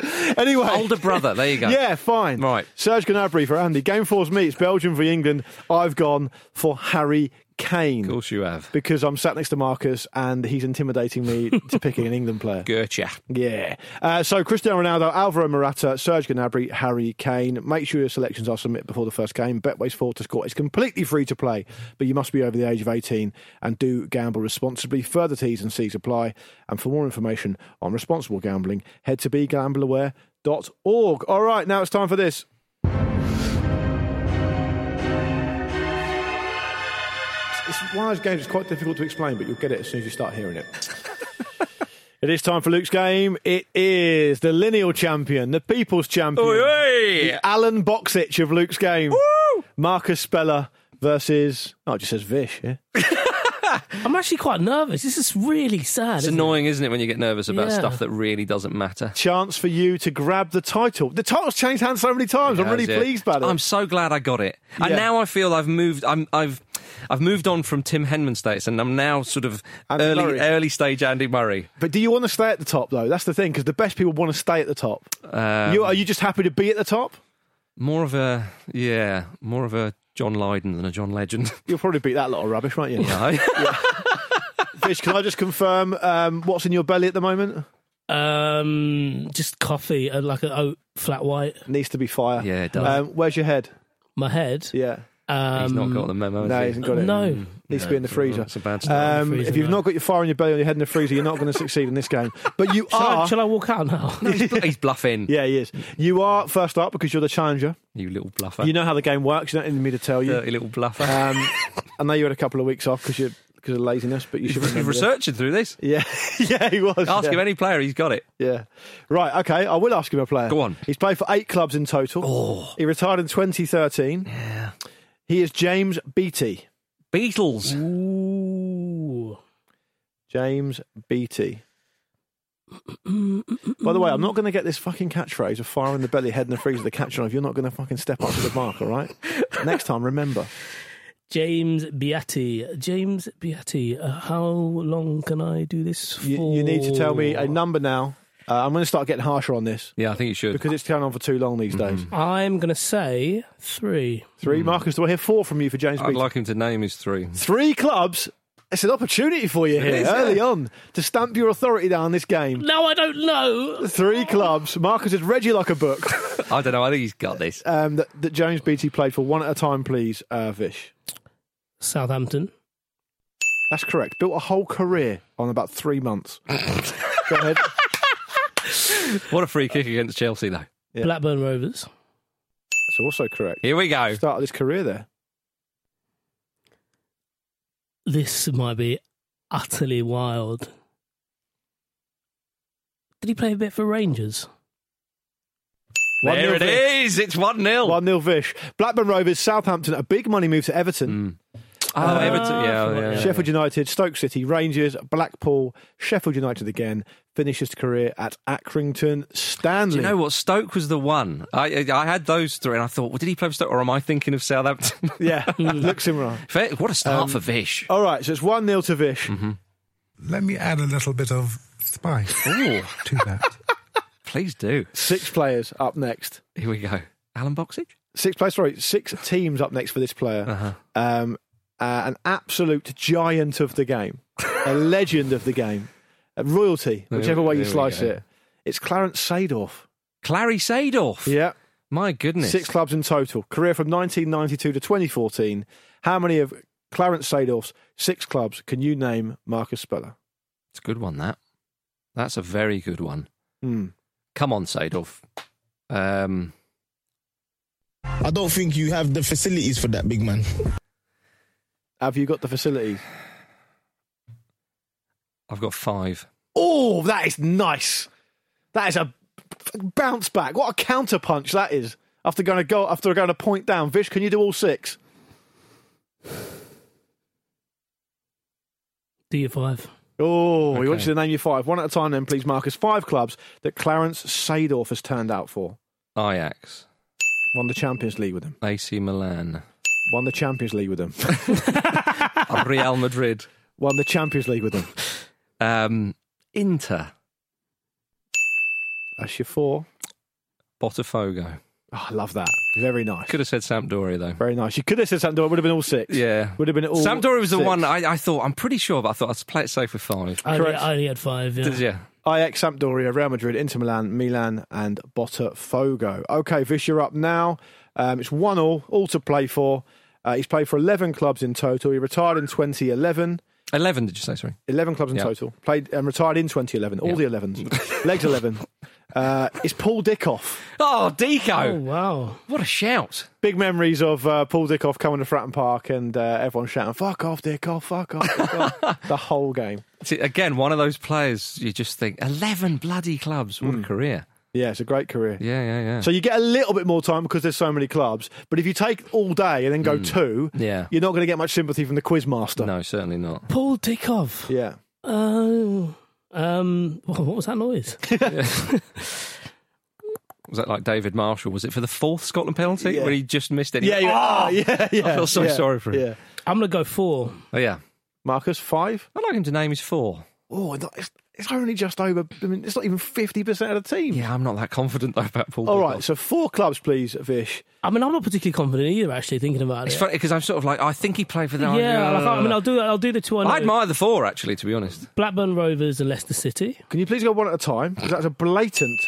(laughs) anyway, Older brother, there you go. Yeah, fine. Right. Serge Gnabry for Andy. Game four's meets Belgium v England. I've gone for Harry Kane Of course you have. because I'm sat next to Marcus and he's intimidating me (laughs) to picking an England player. Gertcha. Yeah. Uh, so Cristiano Ronaldo, Alvaro Morata, Serge Gnabry, Harry Kane. Make sure your selections are submitted before the first game. Betway's four to score. It's completely free to play, but you must be over the age of 18 and do gamble responsibly. Further T's and C's apply. And for more information on responsible gambling, head to begambleaware.org. All right, now it's time for this. One of those games that's quite difficult to explain, but you'll get it as soon as you start hearing it. (laughs) It is time for Luke's game. It is the lineal champion, the people's champion, the Alan Boxich of Luke's game. Marcus Speller versus. Oh, it just says Vish. Yeah. (laughs) I'm actually quite nervous. This is really sad. It's isn't annoying, isn't it, when you get nervous about Yeah. stuff that really doesn't matter? Chance for you to grab the title. The title's changed hands so many times. I'm really Has it? pleased about it. I'm so glad I got it, and Yeah. now I feel I've moved. I'm, I've, I've moved on from Tim Henman status, and I'm now sort of Andy early, Murray. early stage Andy Murray. but do you want to stay at the top though? That's the thing because the best people want to stay at the top. Um, you, are you just happy to be at the top? more of a yeah, more of a John Lydon than a John Legend. (laughs) You'll probably beat that lot of rubbish, won't you? No? Fish, can I just confirm um, what's in your belly at the moment? Um, just coffee, uh, like a oat flat white. Needs to be fire. Yeah, it does. Um, where's your head? My head. Yeah. Um, He's not got the memo. No, he he? hasn't got it. No. Needs to be in the freezer. It's a bad start. Um, freezer, if you've no. not got your fire in your belly or your head in the freezer, you're not going to succeed in this game. But you Shall are. I, shall I walk out now? (laughs) No, he's, he's bluffing. Yeah, he is. You are first up because you're the challenger. You little bluffer. You know how the game works. You don't need me to tell you. dirty little bluffer. Um, I know you had a couple of weeks off because you're because of laziness, but you should remember this. researching through this. (laughs) Yeah, (laughs) yeah, he was. Ask yeah. him any player, he's got it. Yeah. Right, okay, I will ask him a player. Go on. He's played for eight clubs in total. Oh. He retired in 2013. Yeah. He is James Beattie. Beatles. Ooh. James Beattie. (clears throat) By the way, I'm not going to get this fucking catchphrase of fire in the belly, head in the freezer, the catch on if you're not going to fucking step up to the mark, all right? (laughs) Next time, remember. James Beattie. James Beattie. Uh, how long can I do this for? You, you need to tell me a number now. Uh, I'm going to start getting harsher on this Yeah, I think you should. because it's going on for too long these days. I'm going to say three. Three, Marcus, do I hear four from you for James Beattie? I'd Beattie? like him to name his three. Three clubs. It's an opportunity for you here is, early yeah. on to stamp your authority down this game. No, I don't know. Three clubs. Marcus has read you like a book. (laughs) I don't know. I think he's got this. um, that, that James Beattie played for one at a time, please, uh, Vish. Southampton. That's correct. Built a whole career on about three months. (laughs) Go ahead. (laughs) What a free kick against Chelsea, though. Yeah. Blackburn Rovers. That's also correct. Here we go. Start of his career there. This might be utterly wild. Did he play a bit for Rangers? One there nil it Vish. is. It's 1 0. 1 0 Vish. Blackburn Rovers, Southampton, a big money move to Everton. Hmm. Oh, Everton. Ah, Yeah, yeah. yeah. Sheffield United, Stoke City, Rangers, Blackpool, Sheffield United again. Finishes his career at Accrington Stanley. Do you know what? Stoke was the one. I I had those three, and I thought, well, did he play for Stoke, or am I thinking of Southampton? (laughs) Yeah, (laughs) looks him right. What a start Um, for Vish. All right, so it's 1 0 to Vish. Let me add a little bit of spice Ooh, to that. (laughs) please do. Six players up next. Here we go. Alan Boxage? Six players, sorry, six teams up next for this player. Uh-huh. Um, uh, an absolute giant of the game, (laughs) a legend of the game, a royalty, whichever way you there we slice go. it. It's Clarence Seedorf. Clary Seedorf. Yeah, My goodness. six clubs in total. Career from 1992 to 2014. How many of Clarence Seedorf's six clubs can you name, Marcus Speller? It's a good one, that. That's a very good one. Hmm. Come on, Seedorf. Um, I don't think you have the facilities for that, big man. Have you got the facilities? I've got five. Oh, that is nice. That is a bounce back. What a counter punch that is. After going to go, after going to point down, Vish, can you do all six? Do you five? Oh, we Okay. want you to name your five. One at a time, then, please, Marcus. Five clubs that Clarence Seedorf has turned out for. Ajax. Won the Champions League with him. AC Milan. Won the Champions League with them. (laughs) Real Madrid. Won the Champions League with them. Um, Inter. That's your four. Botafogo. Oh, I love that. Very nice. Could have said Sampdoria, though. Very nice. You could have said Sampdoria. It would have been all six. Yeah. Would have been all. Sampdoria was the six. one I, I thought, I'm pretty sure, but I thought I'd play it safe with five. I only, Correct. I only had five. Yeah. Did you? Ajax, Sampdoria, Real Madrid, Inter Milan, Milan, and Botafogo. Okay, Vish, you're up now. Um, it's one all, all to play for. Uh, he's played for 11 clubs in total. He retired in 2011. 11, did you say? Sorry. 11 clubs in Yeah. total. Played and retired in 2011. All Yeah. the 11s. (laughs) Legs 11. Uh, it's Paul Dickov. Oh, Oh Deco. wow! What a shout. Big memories of uh, Paul Dickov coming to Fratton Park and uh, everyone shouting, fuck off, Dickov, fuck off, fuck off. (laughs) the whole game. See, again, one of those players you just think, 11 bloody clubs. What a career. Yeah, it's a great career. Yeah, yeah, yeah. So you get a little bit more time because there's so many clubs. But if you take all day and then go hmm. two, yeah. you're not going to get much sympathy from the quiz master. No, certainly not. Paul Dickov. Yeah. Oh. Um. What was that noise? (laughs) (laughs) Was that like David Marshall? Was it for the fourth Scotland penalty Yeah. where he just missed it? Yeah, yeah, Oh! (laughs) yeah, yeah. I feel so yeah, sorry for him. Yeah. I'm gonna go four. Oh, yeah. Marcus, five? I'd like him to name his four. Oh, no, it's, it's only just over. I mean, it's not even 50% of the team. Yeah, I'm not that confident though about Paul. All Dickov. right, so four clubs, please, Vish. I mean, I'm not particularly confident either. Actually, thinking about It's it. It's funny because I'm sort of like, I think he played for the. Yeah, like, I mean, I'll do. I'll do the two. I, know. I admire the four actually, to be honest. Blackburn Rovers and Leicester City. Can you please go one at a time? Because that's a blatant.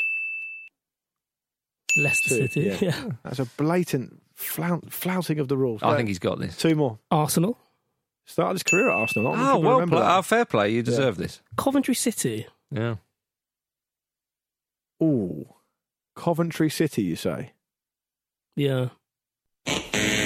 Leicester Two, City. yeah. Yeah. That's a blatant flout, flouting of the rules. I Go. think he's got this. Two more. Arsenal. Started his career at Arsenal. Not many Oh, people well, remember play. that. oh, fair play. You deserve this. Coventry City. Yeah. Ooh. Coventry City, you say? Yeah.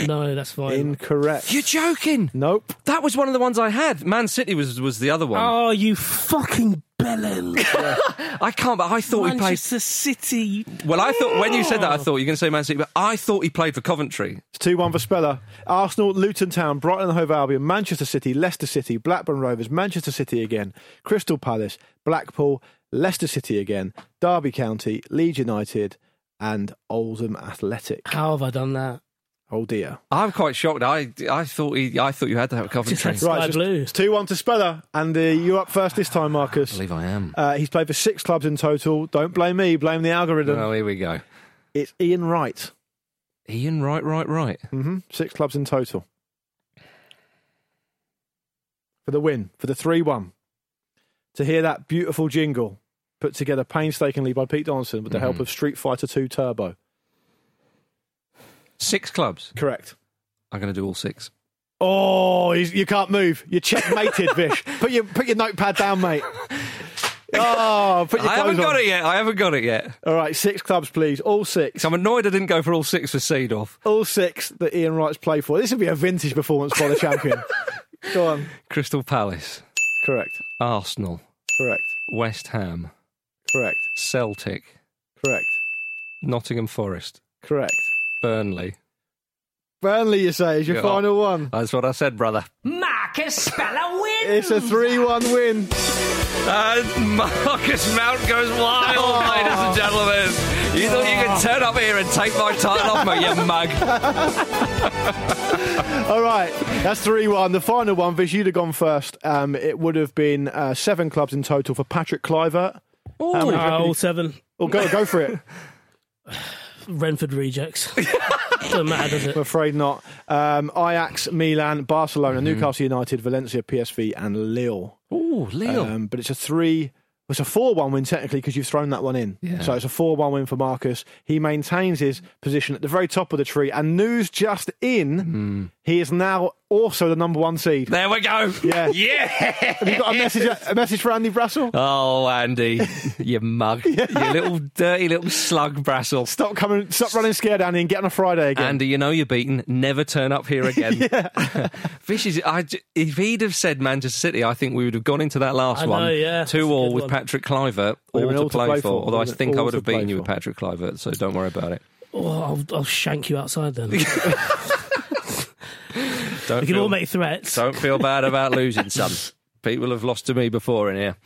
No, that's fine. Incorrect. You're joking. Nope. That was one of the ones I had. Man City was was the other one. Oh, you fucking bellend. (laughs) I can't. But I thought he played. Manchester City. Well, I thought when you said that, I oh. thought you're going to say Man City, but I thought he played for Coventry. It's 2 1 for Speller. Arsenal, Luton Town, Brighton and Hove Albion, Manchester City, Leicester City, Blackburn Rovers, Manchester City again, Crystal Palace, Blackpool, Leicester City again, Derby County, Leeds United, and Oldham Athletic. How have I done that? Oh dear. I'm quite shocked. I I thought he, I thought you had to have Coventry. Just had Sky Blue. It's 2 1 to Speller. And uh, you're up first this time, Marcus. I believe I am. Uh, he's played for six clubs in total. Don't blame me, blame the algorithm. Oh, here we go. It's Ian Wright. Ian, Wright, right, right, right. hmm Six clubs in total. For the win, for the 3 1. To hear that beautiful jingle put together painstakingly by Pete Donaldson with the help Mhm. of Street Fighter 2 Turbo. Six clubs. Correct. I'm going to do all six. Oh, you can't move. You're checkmated, (laughs) Vish. Put your put your notepad down, mate. (laughs) Oh, put your I haven't clothes got on. it yet. I haven't got it yet. All right, six clubs, please. All six. I'm annoyed I didn't go for all six for Seedorf. All six that Ian Wright's played for. This would be a vintage performance by the (laughs) champion. Go on. Crystal Palace, Correct. Arsenal, Correct. West Ham, Correct. Celtic, Correct. Nottingham Forest, Correct. Burnley. Burnley, you say, is your Yeah. final one. That's what I said, brother. Marcus Speller wins. It's a 3 1 win. And Marcus Mount goes wild, ladies and gentlemen. You thought you could turn up here and take my title off me, you mug. (laughs) All right, that's 3 1. The final one, Vish, you'd have gone first. Um, it would have been uh, seven clubs in total for Patrick Kluivert. How many Uh, all seven. Oh, go, go for it. (laughs) Renford rejects. (laughs) Doesn't matter, does it? I'm afraid not. Um, Ajax, Milan, Barcelona. Newcastle United, Valencia, PSV, and Lille. Oh, Lille. Um, but it's a three. It's a four-one win technically because you've thrown that one in. Yeah. So it's a four-one win for Marcus. He maintains his position at the very top of the tree. And news just in: he is now also the number one seed. there we go. Yeah. (laughs) Yeah. Have you got a message? A message for Andy Brassell? Oh, Andy, (laughs) you mug. You little dirty little slug, Brassell. Stop coming! Stop running scared, Andy, and get on a Friday again. Andy, you know you're beaten. Never turn up here again. (laughs) Fish is. I, j- if he'd have said Manchester City, I think we would have gone into that last I know, one yeah. Two a all with one. Patrick Kluivert, Would all to all to play, play for. for. Although I think I would have beaten you with Patrick Kluivert, so don't worry about it. Oh, I'll, I'll shank you outside then. We Don't can feel, all make threats. don't feel bad about losing, some. (laughs) People have lost to me before in here.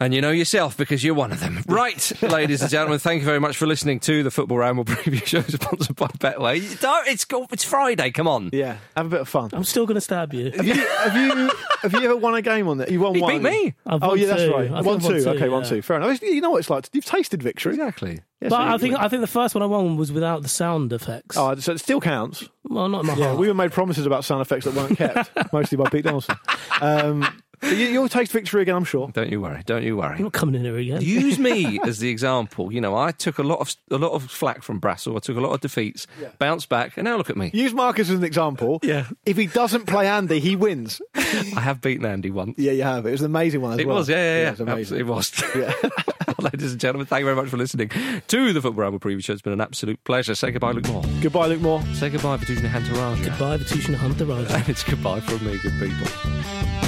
And you know yourself because you're one of them. (laughs) Right, ladies and gentlemen, thank you very much for listening to the Football Ramble (laughs) preview show sponsored by Betway. Don't- It's, it's Friday, come on. yeah, have a bit of fun. I'm still going to stab you. Have you have you have you ever won a game on that? You won He one. beat me. I've oh won yeah, that's two. right. I One I've two. won Okay, one two. Fair enough. You know what it's like. You've tasted victory. Exactly. Yeah, But so I you- think I think the first one I won was without the sound effects. Oh, so it still counts. well, not in my Yeah, heart. we were made promises about sound effects that weren't kept, (laughs) mostly by Pete Donaldson. Um, but you, you'll taste victory again, I'm sure. Don't you worry. Don't you worry. I'm not coming in here again. Use me (laughs) as the example. You know, I took a lot of a lot of flack from Brassell. I took a lot of defeats, bounced back, and now look at me. Use Marcus as an example. Yeah. If he doesn't play Andy, he wins. I have beaten Andy once. Yeah, you have. It was an amazing one as It well. was, yeah, yeah, yeah. it was amazing. It was. Yeah. (laughs) Ladies and gentlemen, thank you very much for listening to the Football Ramble preview show. It's been an absolute pleasure. Say goodbye, Luke Moore. Goodbye, Luke Moore. Say goodbye, Vithushan Ehantharajah. Goodbye, Vithushan Ehantharajah. And it's goodbye from me, good people.